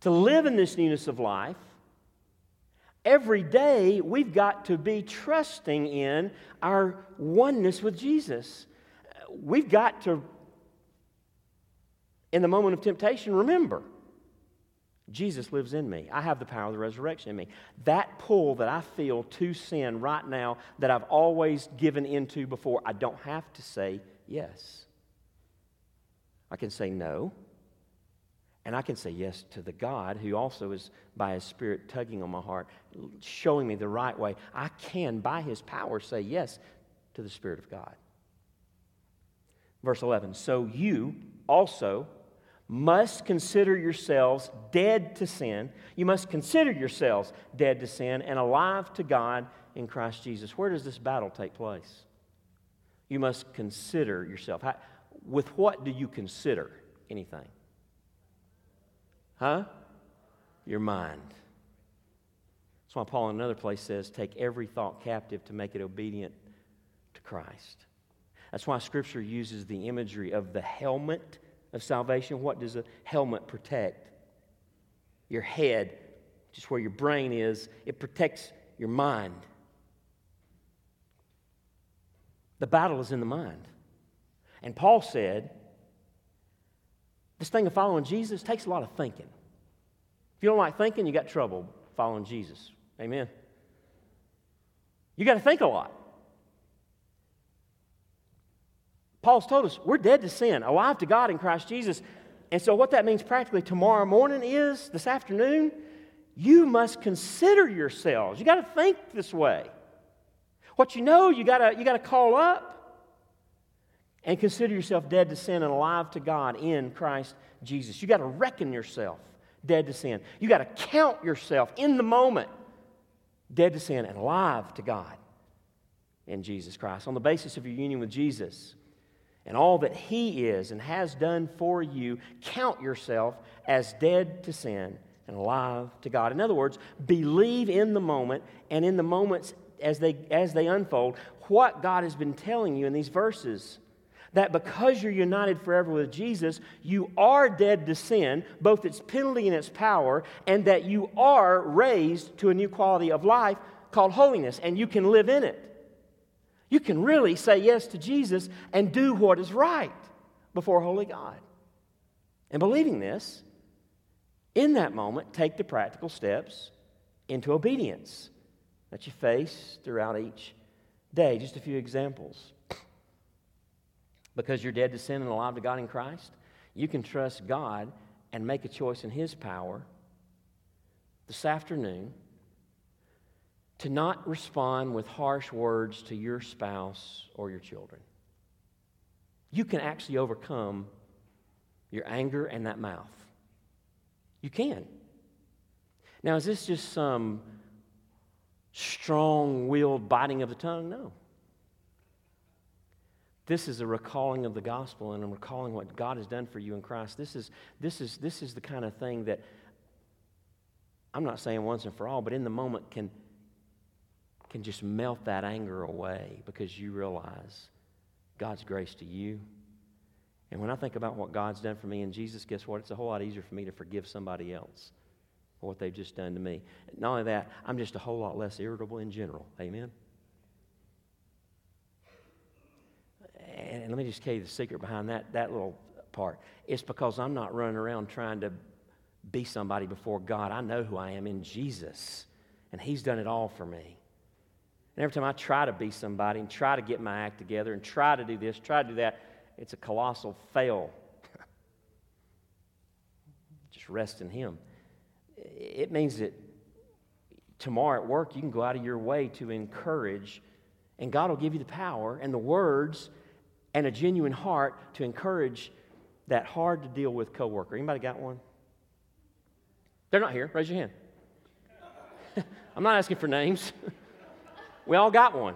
To live in this newness of life, every day we've got to be trusting in our oneness with Jesus we've got to, in the moment of temptation, remember Jesus lives in me. I have the power of the resurrection in me. That pull that I feel to sin right now that I've always given into before, I don't have to say yes. I can say no. And I can say yes to the God who also is by his Spirit tugging on my heart, showing me the right way. I can, by his power, say yes to the Spirit of God. Verse 11 So you also must consider yourselves dead to sin. You must consider yourselves dead to sin and alive to God in Christ Jesus. Where does this battle take place? You must consider yourself. How, with what do you consider anything? Huh? Your mind. That's why Paul in another place says, Take every thought captive to make it obedient to Christ. That's why Scripture uses the imagery of the helmet of salvation. What does a helmet protect? Your head, just where your brain is, it protects your mind. The battle is in the mind. And Paul said, this thing of following Jesus takes a lot of thinking. If you don't like thinking, you got trouble following Jesus. Amen. You got to think a lot. Paul's told us we're dead to sin, alive to God in Christ Jesus. And so, what that means practically tomorrow morning is this afternoon, you must consider yourselves. You got to think this way. What you know, you got to you to call up and consider yourself dead to sin and alive to God in Christ Jesus. You got to reckon yourself dead to sin. You got to count yourself in the moment dead to sin and alive to God in Jesus Christ on the basis of your union with Jesus and all that He is and has done for you. Count yourself as dead to sin and alive to God. In other words, believe in the moment and in the moments as they, as they unfold what God has been telling you in these verses that because you're united forever with Jesus, you are dead to sin, both its penalty and its power, and that you are raised to a new quality of life called holiness, and you can live in it. You can really say yes to Jesus and do what is right before holy God. And believing this, in that moment, take the practical steps into obedience that you face throughout each day. Just a few examples because you're dead to sin and alive to God in Christ, you can trust God and make a choice in His power this afternoon to not respond with harsh words to your spouse or your children. You can actually overcome your anger and that mouth. You can. Now, is this just some strong willed biting of the tongue? No. This is a recalling of the gospel and a recalling what God has done for you in Christ. This is, this is, this is the kind of thing that I'm not saying once and for all, but in the moment can, can just melt that anger away because you realize God's grace to you. And when I think about what God's done for me in Jesus, guess what? It's a whole lot easier for me to forgive somebody else for what they've just done to me. Not only that, I'm just a whole lot less irritable in general. Amen? and let me just tell you the secret behind that, that little part. It's because I'm not running around trying to be somebody before God. I know who I am in Jesus, and He's done it all for me. And every time I try to be somebody and try to get my act together and try to do this, try to do that, it's a colossal fail. Just rest in Him. It means that tomorrow at work, you can go out of your way to encourage, and God will give you the power and the words and a genuine heart to encourage that hard to deal with coworker. Anybody got one? They're not here. Raise your hand. I'm not asking for names. we all got one.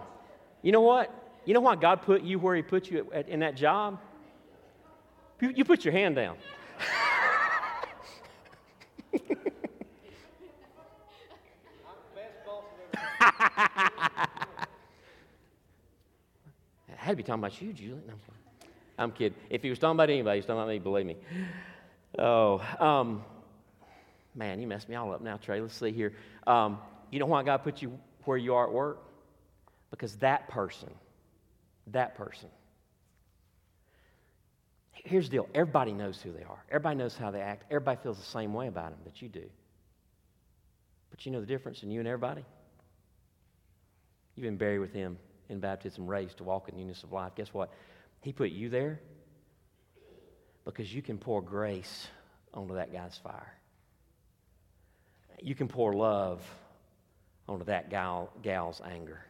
You know what? You know why God put you where He put you at, in that job? You, put your hand down. I had to be talking about you, Julie. No, I'm kidding. If he was talking about anybody, he's talking about me, believe me. Oh, um, man, you messed me all up now, Trey. Let's see here. Um, you know why God put you where you are at work? Because that person, that person, here's the deal everybody knows who they are, everybody knows how they act, everybody feels the same way about them that you do. But you know the difference in you and everybody? You've been buried with him in baptism raised to walk in the newness of life. Guess what? He put you there because you can pour grace onto that guy's fire. You can pour love onto that gal, gal's anger.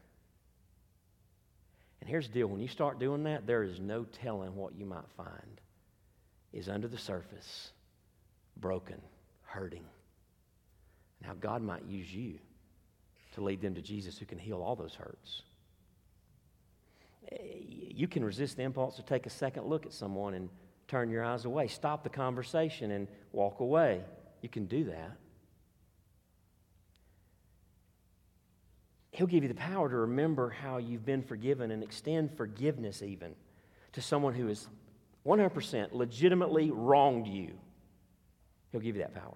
And here's the deal when you start doing that, there is no telling what you might find is under the surface, broken, hurting. Now, God might use you to lead them to Jesus who can heal all those hurts. Eh, you can resist the impulse to take a second look at someone and turn your eyes away, stop the conversation and walk away. You can do that. He'll give you the power to remember how you've been forgiven and extend forgiveness even to someone who has 100% legitimately wronged you. He'll give you that power.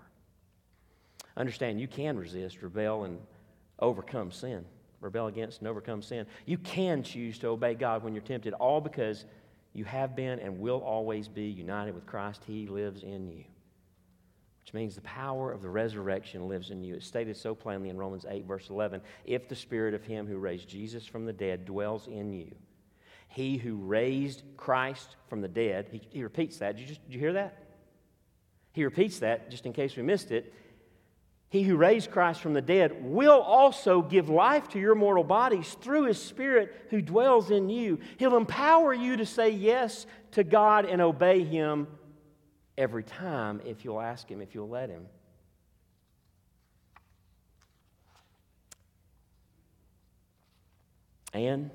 Understand you can resist, rebel, and overcome sin. Rebel against and overcome sin. You can choose to obey God when you're tempted, all because you have been and will always be united with Christ. He lives in you which means the power of the resurrection lives in you. It's stated so plainly in Romans 8, verse 11 if the spirit of him who raised Jesus from the dead dwells in you, he who raised Christ from the dead, he, he repeats that. Did you, just, did you hear that? He repeats that just in case we missed it. He who raised Christ from the dead will also give life to your mortal bodies through his Spirit who dwells in you. He'll empower you to say yes to God and obey him every time if you'll ask Him, if you'll let Him. Ann,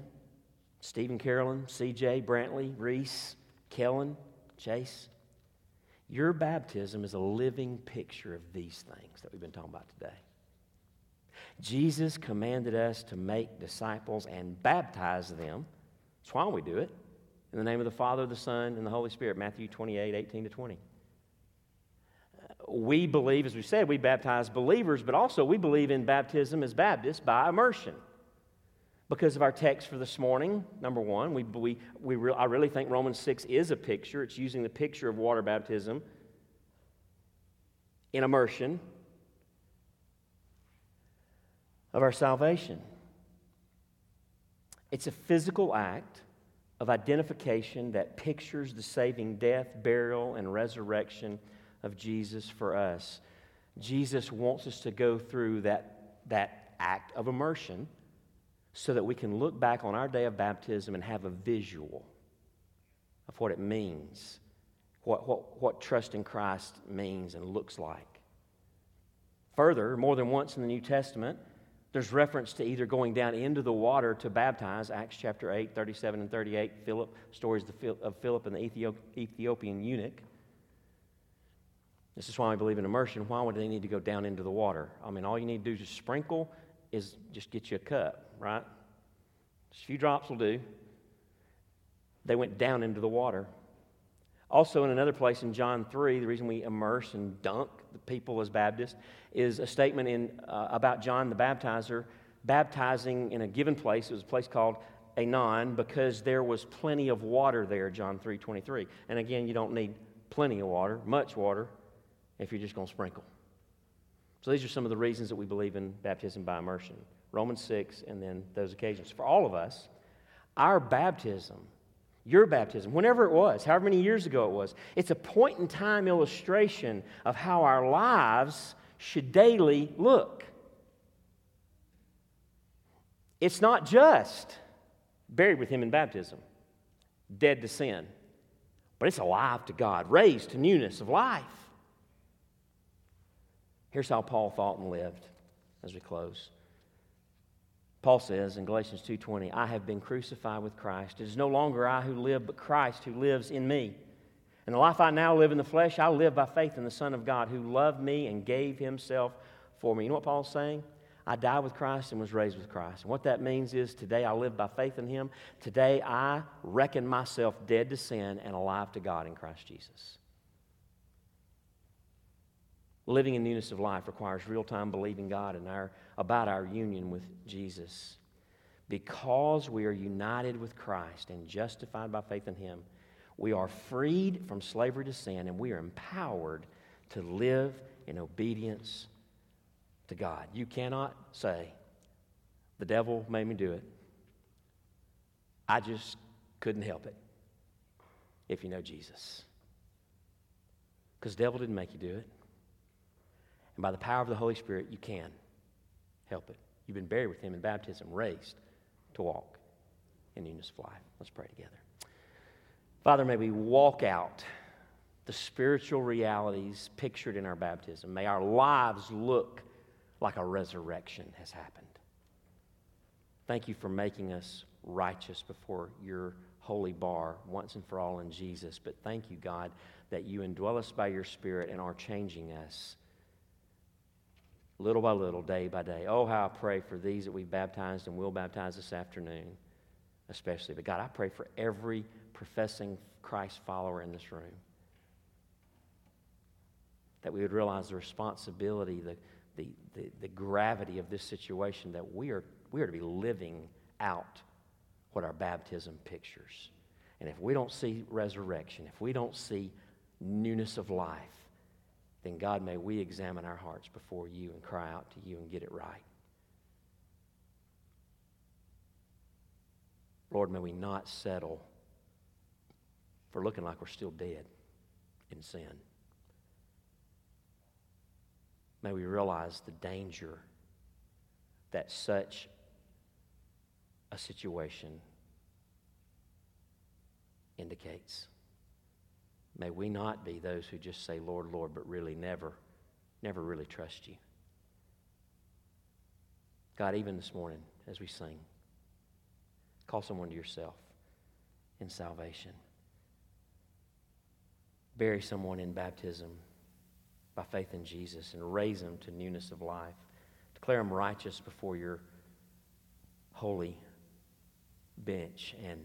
Stephen Carolyn, CJ, Brantley, Reese, Kellen, Chase. Your baptism is a living picture of these things that we've been talking about today. Jesus commanded us to make disciples and baptize them. That's why we do it. In the name of the Father, the Son, and the Holy Spirit, Matthew 28, 18 to 20 we believe, as we said, we baptize believers, but also we believe in baptism as Baptists by immersion. Because of our text for this morning, number one, we, we, we re- I really think Romans 6 is a picture. It's using the picture of water baptism in immersion of our salvation. It's a physical act of identification that pictures the saving death, burial, and resurrection of Jesus for us. Jesus wants us to go through that, that act of immersion so that we can look back on our day of baptism and have a visual of what it means, what, what, what trust in Christ means and looks like. Further, more than once in the New Testament, there's reference to either going down into the water to baptize, Acts chapter 8, 37 and 38, Philip, stories of Philip and the Ethiopian eunuch, this is why we believe in immersion. Why would they need to go down into the water? I mean, all you need to do is sprinkle is just get you a cup, right? Just a few drops will do. They went down into the water. Also, in another place in John 3, the reason we immerse and dunk the people as Baptists is a statement in, uh, about John the baptizer baptizing in a given place. It was a place called Aenon because there was plenty of water there, John 3 23. And again, you don't need plenty of water, much water if you're just going to sprinkle. So these are some of the reasons that we believe in baptism by immersion Romans 6, and then those occasions. For all of us, our baptism, your baptism, whenever it was, however many years ago it was, it's a point in time illustration of how our lives should daily look. It's not just buried with Him in baptism, dead to sin, but it's alive to God, raised to newness of life. Here's how Paul thought and lived as we close. Paul says in Galatians 2:20, "I have been crucified with Christ. It is no longer I who live, but Christ who lives in me. And the life I now live in the flesh, I live by faith in the Son of God who loved me and gave himself for me." You know what Paul's saying? I died with Christ and was raised with Christ. And what that means is today I live by faith in him. Today I reckon myself dead to sin and alive to God in Christ Jesus. Living in newness of life requires real time believing God and our, about our union with Jesus. Because we are united with Christ and justified by faith in Him, we are freed from slavery to sin and we are empowered to live in obedience to God. You cannot say, the devil made me do it. I just couldn't help it if you know Jesus. Because the devil didn't make you do it. And by the power of the Holy Spirit, you can help it. You've been buried with him in baptism, raised to walk in newness of life. Let's pray together. Father, may we walk out the spiritual realities pictured in our baptism. May our lives look like a resurrection has happened. Thank you for making us righteous before your holy bar once and for all in Jesus. But thank you, God, that you indwell us by your Spirit and are changing us little by little, day by day. Oh, how I pray for these that we've baptized and will baptize this afternoon, especially. But God, I pray for every professing Christ follower in this room that we would realize the responsibility, the, the, the, the gravity of this situation, that we are, we are to be living out what our baptism pictures. And if we don't see resurrection, if we don't see newness of life, then God, may we examine our hearts before you and cry out to you and get it right. Lord, may we not settle for looking like we're still dead in sin. May we realize the danger that such a situation indicates. May we not be those who just say, Lord, Lord, but really never, never really trust you. God, even this morning as we sing, call someone to yourself in salvation. Bury someone in baptism by faith in Jesus and raise them to newness of life. Declare them righteous before your holy bench and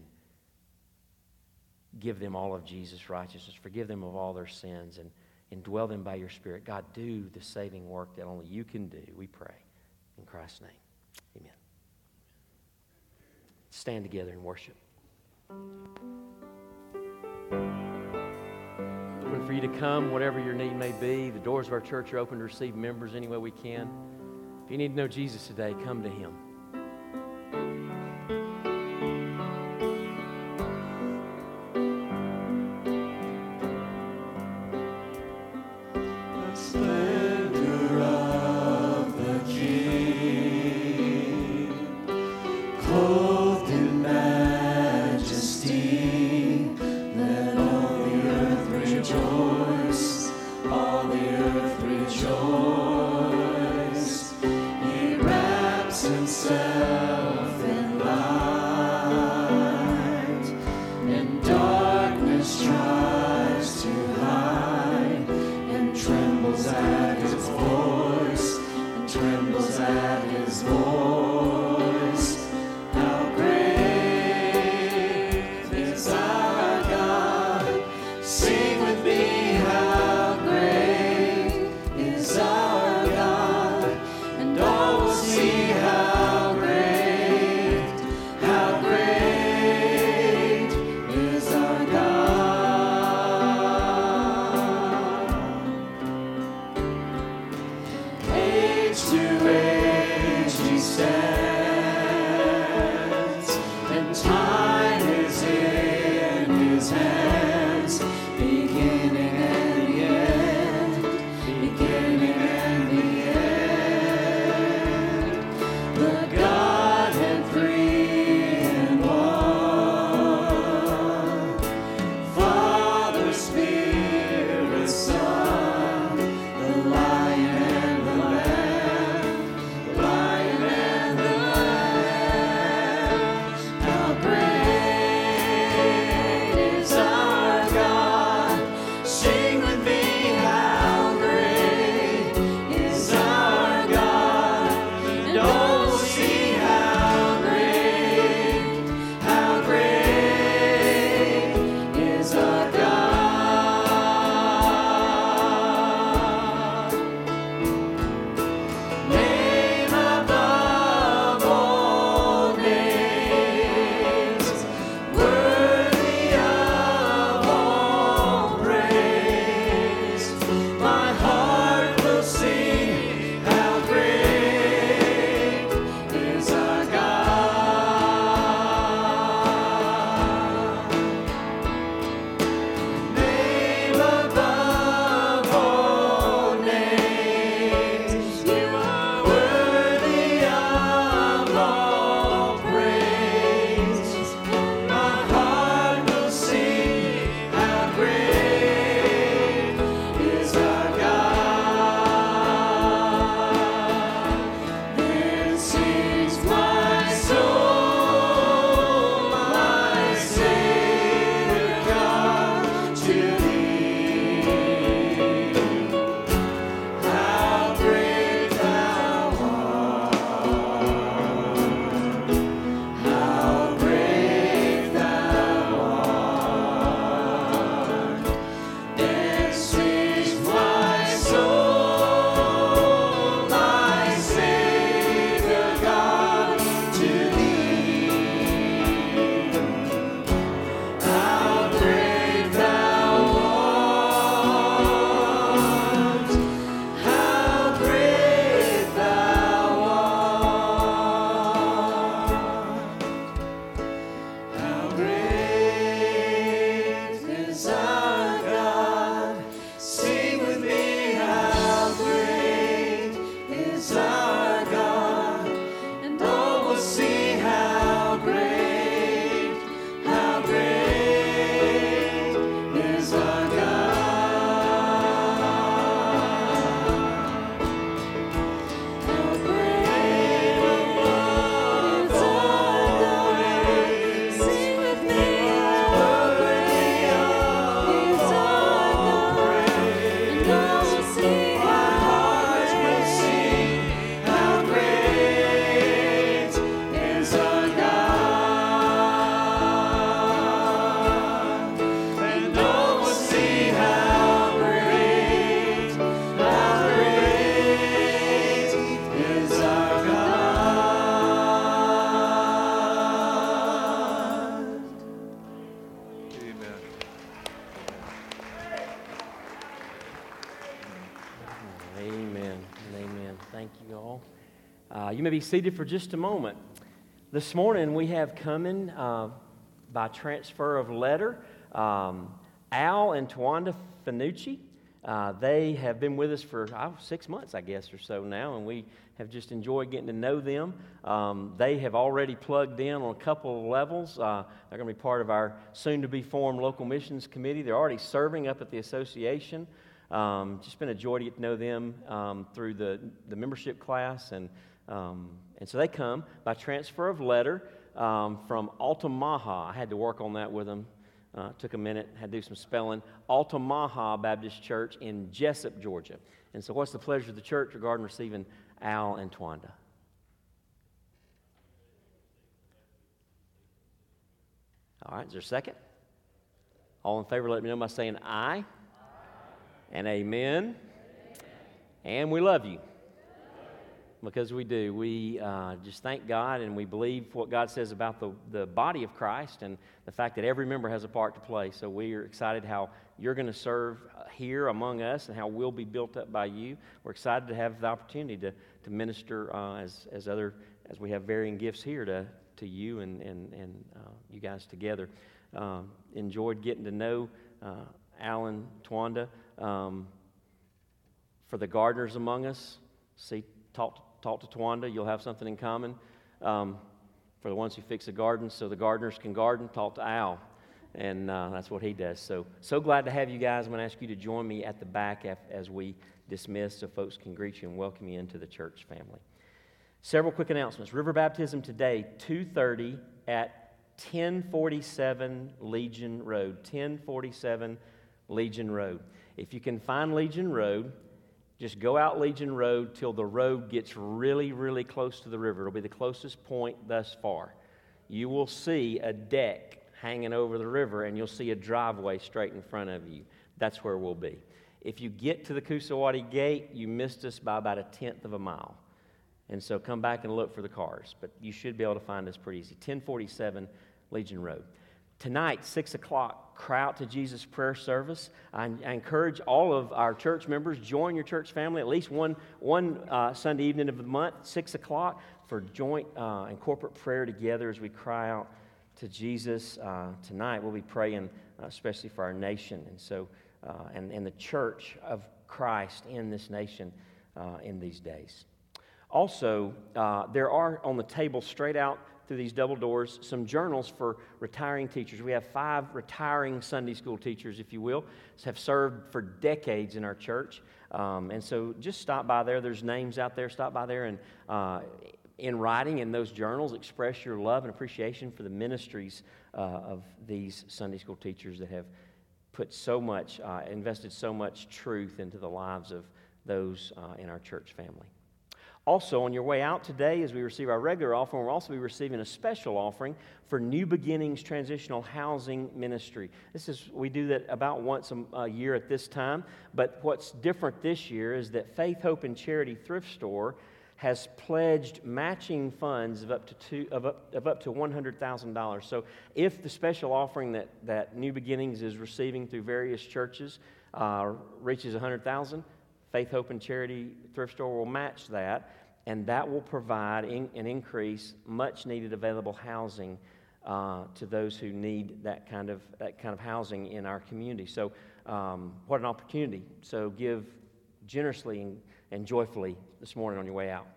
give them all of Jesus' righteousness. Forgive them of all their sins and indwell them by your Spirit. God, do the saving work that only you can do, we pray. In Christ's name, amen. Stand together and worship. Open for you to come, whatever your need may be. The doors of our church are open to receive members any way we can. If you need to know Jesus today, come to Him. Be seated for just a moment. This morning we have coming uh, by transfer of letter um, Al and Tawanda Finucci. Uh, they have been with us for oh, six months, I guess, or so now, and we have just enjoyed getting to know them. Um, they have already plugged in on a couple of levels. Uh, they're going to be part of our soon to be formed local missions committee. They're already serving up at the association. Um, just been a joy to get to know them um, through the, the membership class. And, um, and so they come by transfer of letter um, from Altamaha. I had to work on that with them. Uh, took a minute, had to do some spelling. Altamaha Baptist Church in Jesup, Georgia. And so, what's the pleasure of the church regarding receiving Al and Twanda? All right, is there a second? All in favor, let me know by saying aye. aye. And amen. amen. And we love you because we do. We uh, just thank God and we believe what God says about the, the body of Christ and the fact that every member has a part to play. So we are excited how you're going to serve uh, here among us and how we'll be built up by you. We're excited to have the opportunity to, to minister uh, as, as other as we have varying gifts here to, to you and, and, and uh, you guys together. Um, enjoyed getting to know uh, Alan Twanda. Um, for the gardeners among us, see, talk talk to Tawanda. You'll have something in common. Um, for the ones who fix the gardens, so the gardeners can garden, talk to Al. And uh, that's what he does. So, so glad to have you guys. I'm going to ask you to join me at the back as we dismiss so folks can greet you and welcome you into the church family. Several quick announcements. River baptism today, 2.30 at 1047 Legion Road. 1047 Legion Road. If you can find Legion Road, just go out Legion Road till the road gets really, really close to the river. It'll be the closest point thus far. You will see a deck hanging over the river, and you'll see a driveway straight in front of you. That's where we'll be. If you get to the Coosawattee Gate, you missed us by about a tenth of a mile. And so come back and look for the cars. But you should be able to find us pretty easy. 1047 Legion Road. Tonight, 6 o'clock, cry out to Jesus prayer service. I, I, encourage all of our church members, join your church family at least one, one uh, Sunday evening of the month, 6 o'clock, for joint uh, and corporate prayer together as we cry out to Jesus. Uh, tonight, we'll be praying uh, especially for our nation and, so, uh, and, and the church of Christ in this nation uh, in these days. Also, there are on the table straight out through these double doors some journals for retiring teachers. We have five retiring Sunday school teachers, if you will, have served for decades in our church. Um, and so just stop by there. There's names out there. Stop by there and uh, in writing in those journals, express your love and appreciation for the ministries uh, of these Sunday school teachers that have put so much, uh, invested so much truth into the lives of those uh, in our church family. Also, on your way out today, as we receive our regular offering, we'll also be receiving a special offering for New Beginnings Transitional Housing Ministry. This is we do that about once a, year at this time. But what's different this year is that Faith, Hope, and Charity Thrift Store has pledged matching funds of up to of up, of up to $100,000. So if the special offering that, that New Beginnings is receiving through various churches uh, reaches 100,000, Faith, Hope, and Charity Thrift Store will match that, and that will provide in, increase much needed available housing uh, to those who need that kind of that kind of housing in our community. So, um, what an opportunity! So, give generously and, and joyfully this morning on your way out.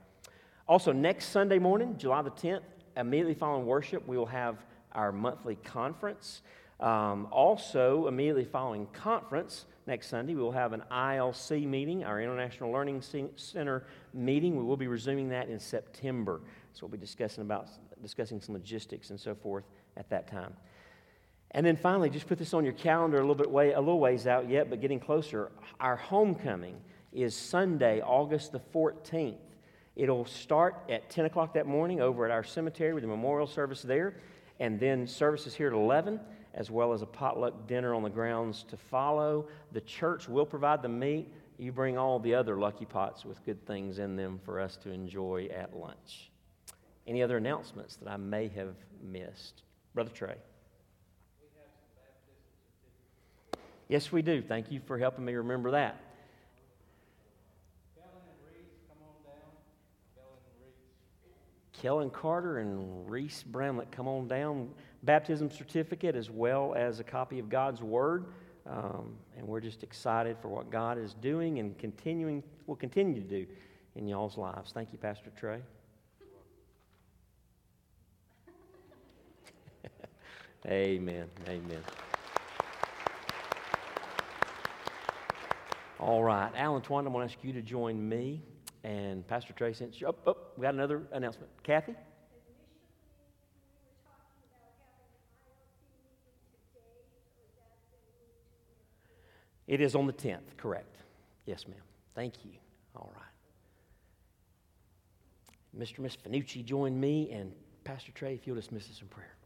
Also, next Sunday morning, July the 10th, immediately following worship, we will have our monthly conference. Um, also, immediately following conference, next Sunday. We will have an ILC meeting, our International Learning Center meeting. We will be resuming that in September. So we'll be discussing about discussing some logistics and so forth at that time. And then finally, just put this on your calendar a little bit way, a little ways out yet, but getting closer. Our homecoming is Sunday, August the 14th. It'll start at 10 o'clock that morning over at our cemetery with a memorial service there, and then services here at 11 as well as a potluck dinner on the grounds to follow. The church will provide the meat. You bring all the other lucky pots with good things in them for us to enjoy at lunch. Any other announcements that I may have missed? Brother Trey. Yes, we do. Thank you for helping me remember that. Kellen Carter and Reese Bramlett come on down. Baptism certificate as well as a copy of God's Word. Um, and we're just excited for what God is doing and continuing, will continue to do in y'all's lives. Thank you, Pastor Trey. amen. Amen. All right, Alan Twan, I'm going to ask you to join me and Pastor Trey. Since oh, oh, we got another announcement. Kathy. It is on the 10th, correct. Yes, ma'am. Thank you. All right. Mr. and Miss Finucci join me, and Pastor Trey, if you'll dismiss us in prayer.